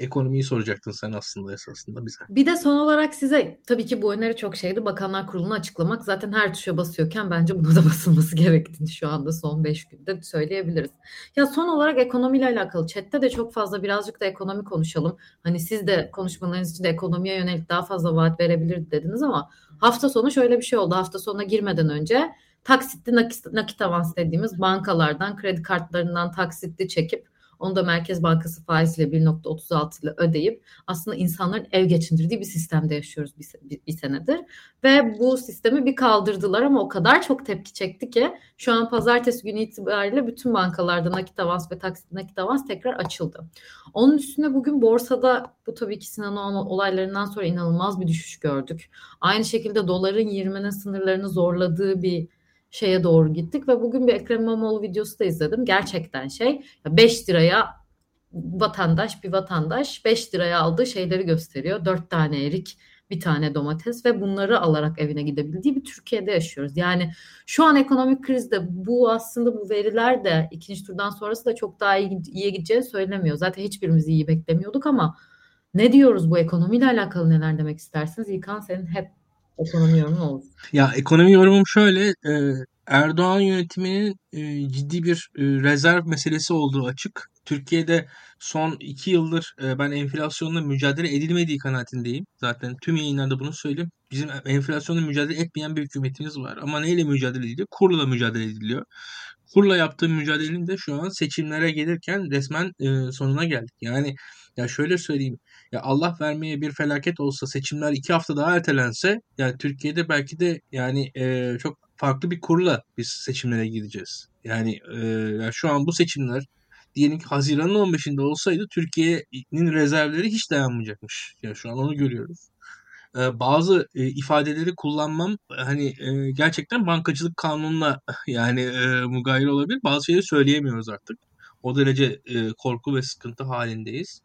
Ekonomiyi soracaktın sen aslında esasında bize. Bir de son olarak size tabii ki bu öneri çok şeydi. Bakanlar Kurulu'nu açıklamak zaten her tuşa basıyorken bence buna da *laughs* basılması gerektiğini şu anda son 5 günde söyleyebiliriz. Ya son olarak ekonomiyle alakalı chatte de çok fazla birazcık da ekonomi konuşalım. Hani siz de konuşmalarınız için de ekonomiye yönelik daha fazla vaat verebilir dediniz ama hafta sonu şöyle bir şey oldu. Hafta sonuna girmeden önce taksitli nakit, nakit avans dediğimiz bankalardan kredi kartlarından taksitli çekip onu da Merkez Bankası faiziyle 1.36 ile ödeyip aslında insanların ev geçindirdiği bir sistemde yaşıyoruz bir, bir, bir senedir. Ve bu sistemi bir kaldırdılar ama o kadar çok tepki çekti ki şu an pazartesi günü itibariyle bütün bankalarda nakit avans ve taksit nakit avans tekrar açıldı. Onun üstüne bugün borsada bu tabii ki Sinan Oğan olaylarından sonra inanılmaz bir düşüş gördük. Aynı şekilde doların 20'nin sınırlarını zorladığı bir şeye doğru gittik ve bugün bir Ekrem İmamoğlu videosu da izledim. Gerçekten şey 5 liraya vatandaş bir vatandaş 5 liraya aldığı şeyleri gösteriyor. 4 tane erik, bir tane domates ve bunları alarak evine gidebildiği bir Türkiye'de yaşıyoruz. Yani şu an ekonomik krizde bu aslında bu veriler de ikinci turdan sonrası da çok daha iyi, iyiye gideceğini söylemiyor. Zaten hiçbirimiz iyi beklemiyorduk ama ne diyoruz bu ekonomiyle alakalı neler demek istersiniz? İlkan senin hep Ekonomi yorumun olur. Ya ekonomi yorumum şöyle. E, Erdoğan yönetiminin e, ciddi bir e, rezerv meselesi olduğu açık. Türkiye'de son iki yıldır e, ben enflasyonla mücadele edilmediği kanaatindeyim. Zaten tüm yayınlarda bunu söyleyeyim. Bizim enflasyonla mücadele etmeyen bir hükümetimiz var. Ama neyle mücadele ediliyor? Kurla mücadele ediliyor. Kurla yaptığı mücadelenin de şu an seçimlere gelirken resmen e, sonuna geldik. Yani ya şöyle söyleyeyim. Ya Allah vermeye bir felaket olsa seçimler iki hafta daha ertelense yani Türkiye'de belki de yani e, çok farklı bir kurla biz seçimlere gideceğiz. Yani, e, yani şu an bu seçimler diyelim ki Haziran'ın 15'inde olsaydı Türkiye'nin rezervleri hiç dayanmayacakmış. Yani şu an onu görüyoruz. Ee, bazı e, ifadeleri kullanmam hani e, gerçekten bankacılık kanununa *laughs* yani e, mugayir olabilir. Bazı şeyleri söyleyemiyoruz artık. O derece e, korku ve sıkıntı halindeyiz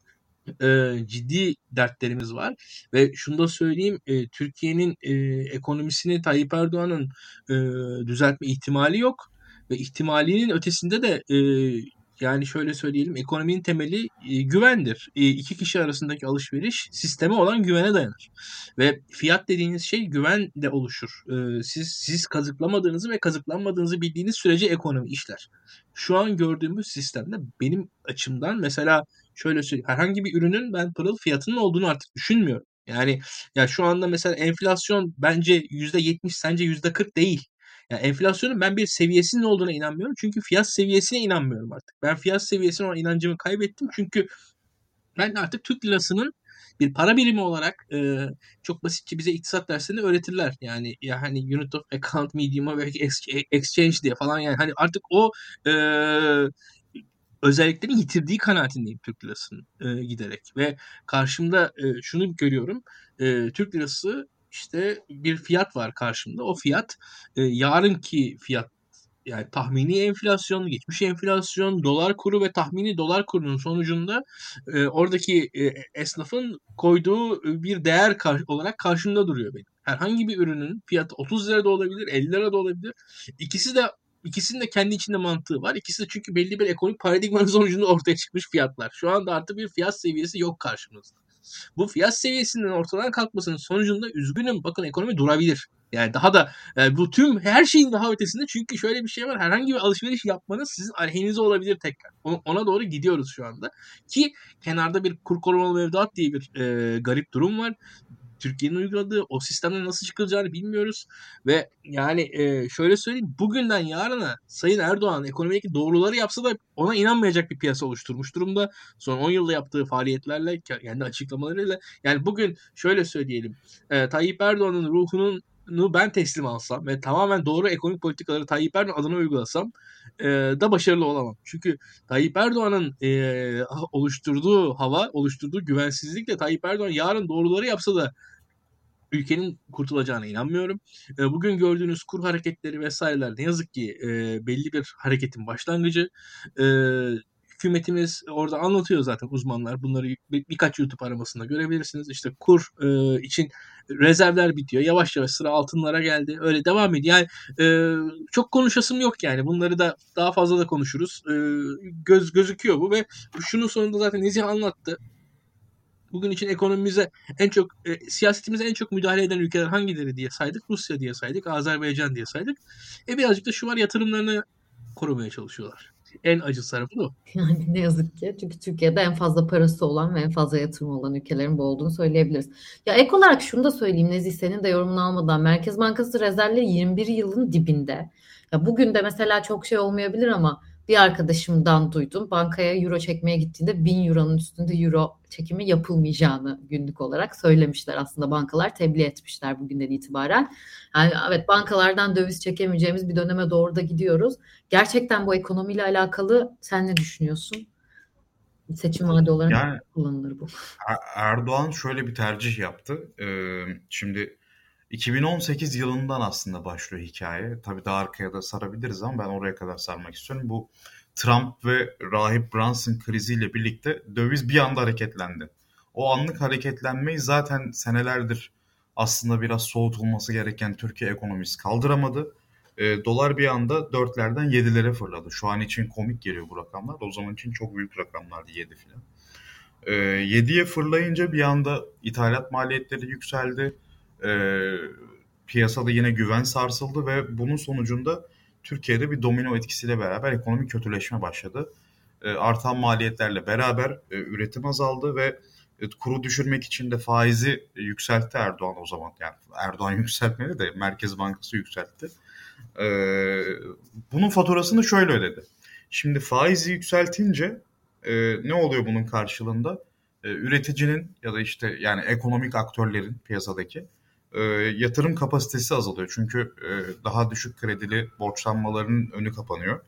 e, ciddi dertlerimiz var. Ve şunu da söyleyeyim e, Türkiye'nin e, ekonomisini Tayyip Erdoğan'ın e, düzeltme ihtimali yok. Ve ihtimalinin ötesinde de e, yani şöyle söyleyelim ekonominin temeli e, güvendir. E, iki kişi arasındaki alışveriş sisteme olan güvene dayanır. Ve fiyat dediğiniz şey güven de oluşur. E, siz siz kazıklamadığınızı ve kazıklanmadığınızı bildiğiniz sürece ekonomi işler. Şu an gördüğümüz sistemde benim açımdan mesela şöyle söyleyeyim. Herhangi bir ürünün ben pırıl fiyatının olduğunu artık düşünmüyorum. Yani ya şu anda mesela enflasyon bence %70 sence %40 değil. Yani enflasyonun ben bir seviyesinin olduğuna inanmıyorum. Çünkü fiyat seviyesine inanmıyorum artık. Ben fiyat seviyesine olan inancımı kaybettim. Çünkü ben artık Türk lirasının bir para birimi olarak e, çok basitçe bize iktisat dersinde öğretirler. Yani ya hani unit of account medium ve exchange diye falan yani hani artık o e, özelliklerini yitirdiği kanaatindeyim Türk lirasının e, giderek ve karşımda e, şunu görüyorum. E, Türk lirası işte bir fiyat var karşımda. O fiyat e, yarınki fiyat yani tahmini enflasyon, geçmiş enflasyon, dolar kuru ve tahmini dolar kurunun sonucunda e, oradaki e, esnafın koyduğu bir değer kar- olarak karşımda duruyor benim. Herhangi bir ürünün fiyatı 30 lira da olabilir, 50 lira da olabilir. İkisi de ikisinin de kendi içinde mantığı var. İkisi de çünkü belli bir ekonomik paradigmanın *laughs* sonucunda ortaya çıkmış fiyatlar. Şu anda artık bir fiyat seviyesi yok karşımızda. Bu fiyat seviyesinin ortadan kalkmasının sonucunda üzgünüm bakın ekonomi durabilir. Yani daha da yani e, bu tüm her şeyin daha ötesinde çünkü şöyle bir şey var. Herhangi bir alışveriş yapmanız sizin aleyhinize olabilir tekrar. Ona doğru gidiyoruz şu anda. Ki kenarda bir kur korumalı mevduat diye bir e, garip durum var. Türkiye'nin uyguladığı o sistemden nasıl çıkılacağını bilmiyoruz. Ve yani e, şöyle söyleyeyim bugünden yarına Sayın Erdoğan ekonomideki doğruları yapsa da ona inanmayacak bir piyasa oluşturmuş durumda. Son 10 yılda yaptığı faaliyetlerle kendi açıklamalarıyla yani bugün şöyle söyleyelim e, Tayyip Erdoğan'ın ruhunun ben teslim alsam ve tamamen doğru ekonomik politikaları Tayyip Erdoğan adına uygulasam e, da başarılı olamam. Çünkü Tayyip Erdoğan'ın e, oluşturduğu hava, oluşturduğu güvensizlikle Tayyip Erdoğan yarın doğruları yapsa da ülkenin kurtulacağına inanmıyorum. E, bugün gördüğünüz kur hareketleri vesaireler ne yazık ki e, belli bir hareketin başlangıcı. E, hükümetimiz orada anlatıyor zaten uzmanlar. Bunları bir, birkaç YouTube aramasında görebilirsiniz. İşte kur e, için rezervler bitiyor. Yavaş yavaş sıra altınlara geldi. Öyle devam ediyor. Yani e, çok konuşasım yok yani. Bunları da daha fazla da konuşuruz. E, göz gözüküyor bu ve şunun sonunda zaten Nezih anlattı. Bugün için ekonomimize en çok e, siyasetimize en çok müdahale eden ülkeler hangileri diye saydık. Rusya diye saydık, Azerbaycan diye saydık. E birazcık da şu var yatırımlarını korumaya çalışıyorlar. En acı tarafı o. *laughs* Yani ne yazık ki. Çünkü Türkiye'de en fazla parası olan ve en fazla yatırım olan ülkelerin bu olduğunu söyleyebiliriz. Ya ek olarak şunu da söyleyeyim Nezih senin de yorumunu almadan. Merkez Bankası rezervleri 21 yılın dibinde. Ya bugün de mesela çok şey olmayabilir ama bir arkadaşımdan duydum. Bankaya euro çekmeye gittiğinde 1000 euronun üstünde euro çekimi yapılmayacağını günlük olarak söylemişler. Aslında bankalar tebliğ etmişler bugünden itibaren. Yani evet bankalardan döviz çekemeyeceğimiz bir döneme doğru da gidiyoruz. Gerçekten bu ekonomiyle alakalı sen ne düşünüyorsun? Seçim vaadi olarak yani, kullanılır bu. Erdoğan şöyle bir tercih yaptı. Ee, şimdi 2018 yılından aslında başlıyor hikaye. Tabii daha arkaya da sarabiliriz ama ben oraya kadar sarmak istiyorum. Bu Trump ve Rahip Brunson kriziyle birlikte döviz bir anda hareketlendi. O anlık hareketlenmeyi zaten senelerdir aslında biraz soğutulması gereken Türkiye ekonomisi kaldıramadı. E, dolar bir anda dörtlerden yedilere fırladı. Şu an için komik geliyor bu rakamlar. O zaman için çok büyük rakamlardı yedi filan. E, yediye fırlayınca bir anda ithalat maliyetleri yükseldi e, piyasada yine güven sarsıldı ve bunun sonucunda Türkiye'de bir domino etkisiyle beraber ekonomik kötüleşme başladı. E, artan maliyetlerle beraber e, üretim azaldı ve e, kuru düşürmek için de faizi yükseltti Erdoğan o zaman. Yani Erdoğan *laughs* yükseltmedi de Merkez Bankası yükseltti. E, bunun faturasını şöyle ödedi. Şimdi faizi yükseltince e, ne oluyor bunun karşılığında? E, üreticinin ya da işte yani ekonomik aktörlerin piyasadaki e, yatırım kapasitesi azalıyor. Çünkü e, daha düşük kredili borçlanmaların önü kapanıyor.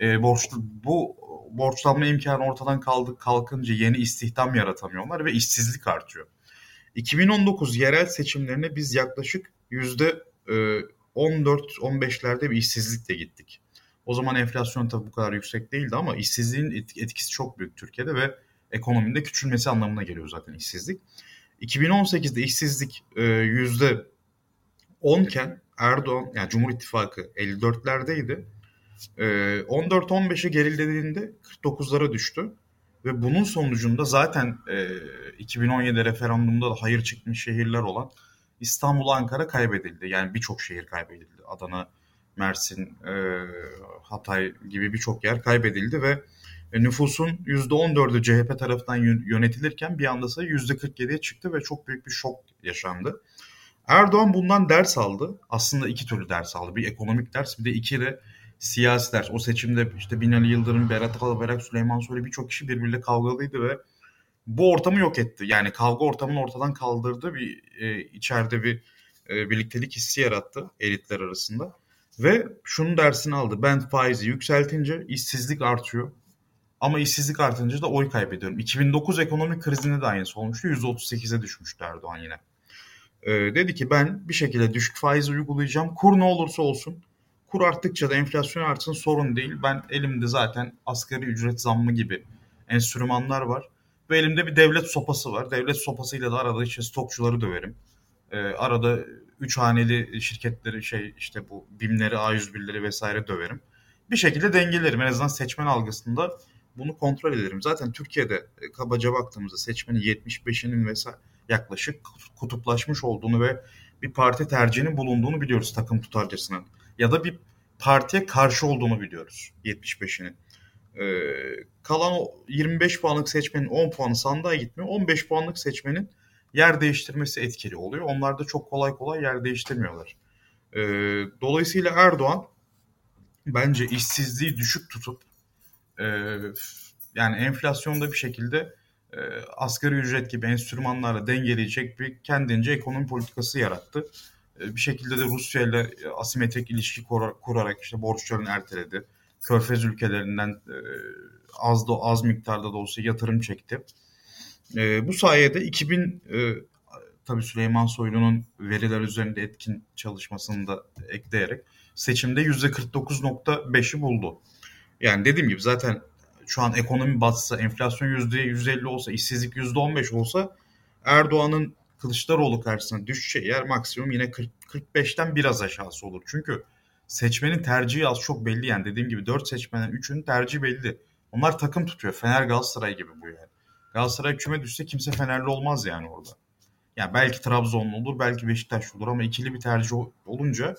E, borç, bu borçlanma imkanı ortadan kaldı, kalkınca yeni istihdam yaratamıyorlar ve işsizlik artıyor. 2019 yerel seçimlerine biz yaklaşık yüzde 14-15'lerde bir işsizlikle gittik. O zaman enflasyon tabii bu kadar yüksek değildi ama işsizliğin etkisi çok büyük Türkiye'de ve ekonomide küçülmesi anlamına geliyor zaten işsizlik. 2018'de işsizlik e, yüzde 10 iken Erdoğan yani Cumhur İttifakı 54'lerdeydi. 14-15'e gerilediğinde 49'lara düştü. Ve bunun sonucunda zaten 2017 referandumda da hayır çıkmış şehirler olan İstanbul, Ankara kaybedildi. Yani birçok şehir kaybedildi. Adana, Mersin, Hatay gibi birçok yer kaybedildi ve e, nüfusun %14'ü CHP tarafından yönetilirken bir anda sayı %47'ye çıktı ve çok büyük bir şok yaşandı. Erdoğan bundan ders aldı. Aslında iki türlü ders aldı. Bir ekonomik ders bir de iki de siyasi ders. O seçimde işte Binali Yıldırım, Berat Albayrak, Süleyman Soylu birçok kişi birbiriyle kavgalıydı ve bu ortamı yok etti. Yani kavga ortamını ortadan kaldırdı. Bir e, içeride bir e, birliktelik hissi yarattı elitler arasında. Ve şunun dersini aldı. Ben faizi yükseltince işsizlik artıyor. Ama işsizlik artınca da oy kaybediyorum. 2009 ekonomik krizinde de aynısı olmuştu. %38'e düşmüştü Erdoğan yine. E, dedi ki ben bir şekilde düşük faiz uygulayacağım. Kur ne olursa olsun. Kur arttıkça da enflasyon artsın sorun değil. Ben elimde zaten asgari ücret zammı gibi enstrümanlar var. Ve elimde bir devlet sopası var. Devlet sopasıyla da arada işte stokçuları döverim. E, arada üç haneli şirketleri şey işte bu BİM'leri, A101'leri vesaire döverim. Bir şekilde dengelerim. En azından seçmen algısında bunu kontrol ederim. Zaten Türkiye'de e, kabaca baktığımızda seçmenin 75'inin vesaire yaklaşık kutuplaşmış olduğunu ve bir parti tercihinin bulunduğunu biliyoruz takım tutarcasının. Ya da bir partiye karşı olduğunu biliyoruz 75'inin. Ee, kalan o 25 puanlık seçmenin 10 puanı sandığa gitmiyor. 15 puanlık seçmenin yer değiştirmesi etkili oluyor. Onlar da çok kolay kolay yer değiştirmiyorlar. Ee, dolayısıyla Erdoğan bence işsizliği düşük tutup e, yani enflasyonda bir şekilde e, asgari ücret gibi enstrümanlarla dengeleyecek bir kendince ekonomi politikası yarattı. E, bir şekilde de Rusya ile asimetrik ilişki kurarak işte borçlarını erteledi. Körfez ülkelerinden e, az da az miktarda da olsa yatırım çekti. E, bu sayede 2000 e, tabii Süleyman Soylu'nun veriler üzerinde etkin çalışmasını da ekleyerek seçimde %49.5'i buldu. Yani dediğim gibi zaten şu an ekonomi batsa, enflasyon %150 olsa, işsizlik %15 olsa Erdoğan'ın Kılıçdaroğlu karşısına düşeceği yer maksimum yine 40, 45'ten biraz aşağısı olur. Çünkü seçmenin tercihi az çok belli yani dediğim gibi 4 seçmenen 3'ünün tercihi belli. Onlar takım tutuyor. Fener Galatasaray gibi bu yani. Galatasaray küme düşse kimse Fenerli olmaz yani orada. Yani belki Trabzonlu olur, belki Beşiktaşlı olur ama ikili bir tercih olunca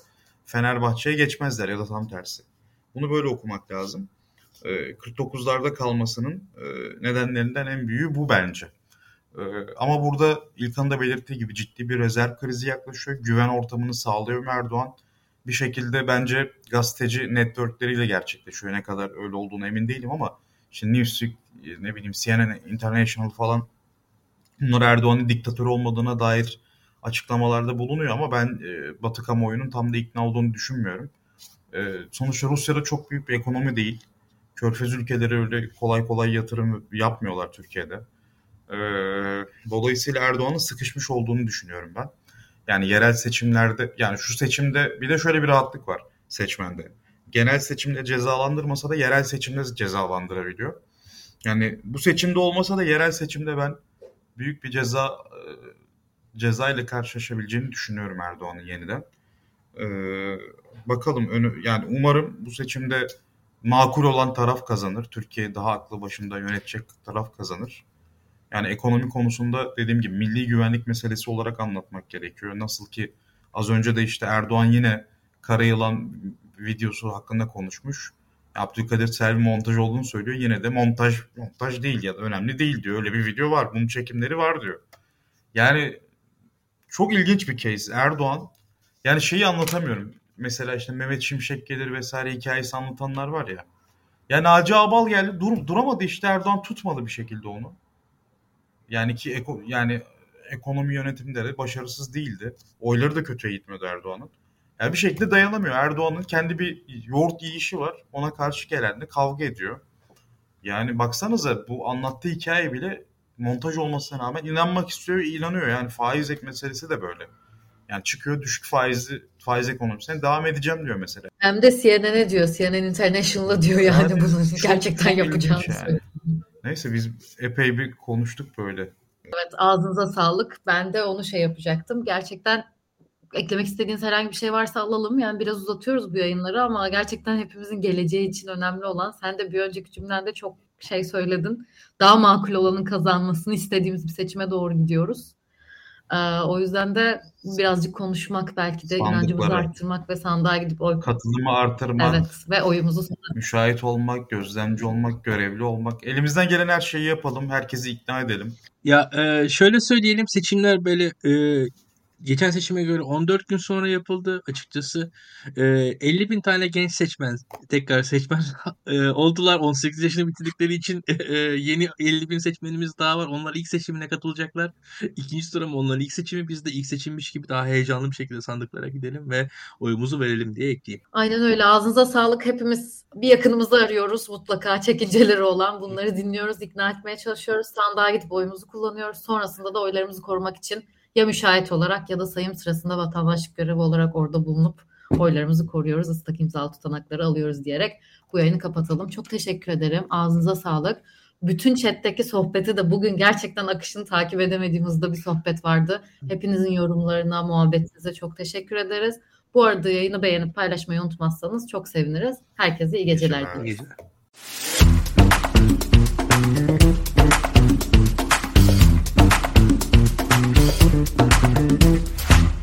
Fenerbahçe'ye geçmezler ya da tam tersi. Bunu böyle okumak lazım. 49'larda ee, kalmasının e, nedenlerinden en büyüğü bu bence. Ee, ama burada İlkan'ın da belirttiği gibi ciddi bir rezerv krizi yaklaşıyor. Güven ortamını sağlıyor Erdoğan. Bir şekilde bence gazeteci networkleriyle gerçekleşiyor. Ne kadar öyle olduğunu emin değilim ama işte Newsweek, ne bileyim CNN International falan bunlar Erdoğan'ın diktatör olmadığına dair açıklamalarda bulunuyor ama ben e, Batı kamuoyunun tam da ikna olduğunu düşünmüyorum. E, sonuçta Rusya'da çok büyük bir ekonomi değil. Körfez ülkeleri öyle kolay kolay yatırım yapmıyorlar Türkiye'de. E, dolayısıyla Erdoğan'ın sıkışmış olduğunu düşünüyorum ben. Yani yerel seçimlerde yani şu seçimde bir de şöyle bir rahatlık var seçmende. Genel seçimde cezalandırmasa da yerel seçimde cezalandırabiliyor. Yani bu seçimde olmasa da yerel seçimde ben büyük bir ceza e, ceza ile karşılaşabileceğini düşünüyorum Erdoğan'ın yeniden. Ee, bakalım önü yani umarım bu seçimde makul olan taraf kazanır. Türkiye daha aklı başında yönetecek taraf kazanır. Yani ekonomi konusunda dediğim gibi milli güvenlik meselesi olarak anlatmak gerekiyor. Nasıl ki az önce de işte Erdoğan yine Karayılan videosu hakkında konuşmuş. Abdülkadir Selvi montaj olduğunu söylüyor. Yine de montaj montaj değil ya da önemli değil diyor. Öyle bir video var. Bunun çekimleri var diyor. Yani çok ilginç bir case. Erdoğan yani şeyi anlatamıyorum. Mesela işte Mehmet Şimşek gelir vesaire hikayesi anlatanlar var ya. Yani Naci Abal geldi dur, duramadı işte Erdoğan tutmadı bir şekilde onu. Yani ki eko, yani ekonomi yönetiminde de başarısız değildi. Oyları da kötüye gitmiyordu Erdoğan'ın. Yani bir şekilde dayanamıyor. Erdoğan'ın kendi bir yoğurt yiyişi var. Ona karşı gelenle kavga ediyor. Yani baksanıza bu anlattığı hikaye bile montaj olmasına rağmen inanmak istiyor inanıyor. Yani faiz ek meselesi de böyle. Yani çıkıyor düşük faizli faiz ekonomisine devam edeceğim diyor mesela. Hem de CNN'e diyor. CNN International'a diyor yani, yani bunu gerçekten yapacağını yani. Neyse biz epey bir konuştuk böyle. Evet ağzınıza sağlık. Ben de onu şey yapacaktım. Gerçekten eklemek istediğiniz herhangi bir şey varsa alalım. Yani biraz uzatıyoruz bu yayınları ama gerçekten hepimizin geleceği için önemli olan sen de bir önceki cümlende çok şey söyledin. Daha makul olanın kazanmasını istediğimiz bir seçime doğru gidiyoruz. Ee, o yüzden de birazcık konuşmak belki de inancımızı arttırmak ve sandığa gidip oy katılımı artırmak. Evet ve oyumuzu müşahit olmak, gözlemci olmak, görevli olmak. Elimizden gelen her şeyi yapalım, herkesi ikna edelim. Ya e, şöyle söyleyelim seçimler böyle e, geçen seçime göre 14 gün sonra yapıldı açıkçası. E, 50 bin tane genç seçmen tekrar seçmen *laughs* e, oldular. 18 yaşını bitirdikleri için *laughs* e, yeni 50 bin seçmenimiz daha var. Onlar ilk seçimine katılacaklar. İkinci tura mı onların ilk seçimi biz de ilk seçimmiş gibi daha heyecanlı bir şekilde sandıklara gidelim ve oyumuzu verelim diye ekleyeyim. Aynen öyle. Ağzınıza sağlık. Hepimiz bir yakınımızı arıyoruz mutlaka çekinceleri olan. Bunları dinliyoruz, ikna etmeye çalışıyoruz. Sandığa gidip oyumuzu kullanıyoruz. Sonrasında da oylarımızı korumak için ya müşahit olarak ya da sayım sırasında vatandaşlık görevi olarak orada bulunup oylarımızı koruyoruz, ıslak imzalı tutanakları alıyoruz diyerek bu yayını kapatalım. Çok teşekkür ederim. Ağzınıza sağlık. Bütün chatteki sohbeti de bugün gerçekten akışını takip edemediğimizde bir sohbet vardı. Hepinizin yorumlarına, muhabbetinize çok teşekkür ederiz. Bu arada yayını beğenip paylaşmayı unutmazsanız çok seviniriz. Herkese iyi geceler dileriz. İyi geceler.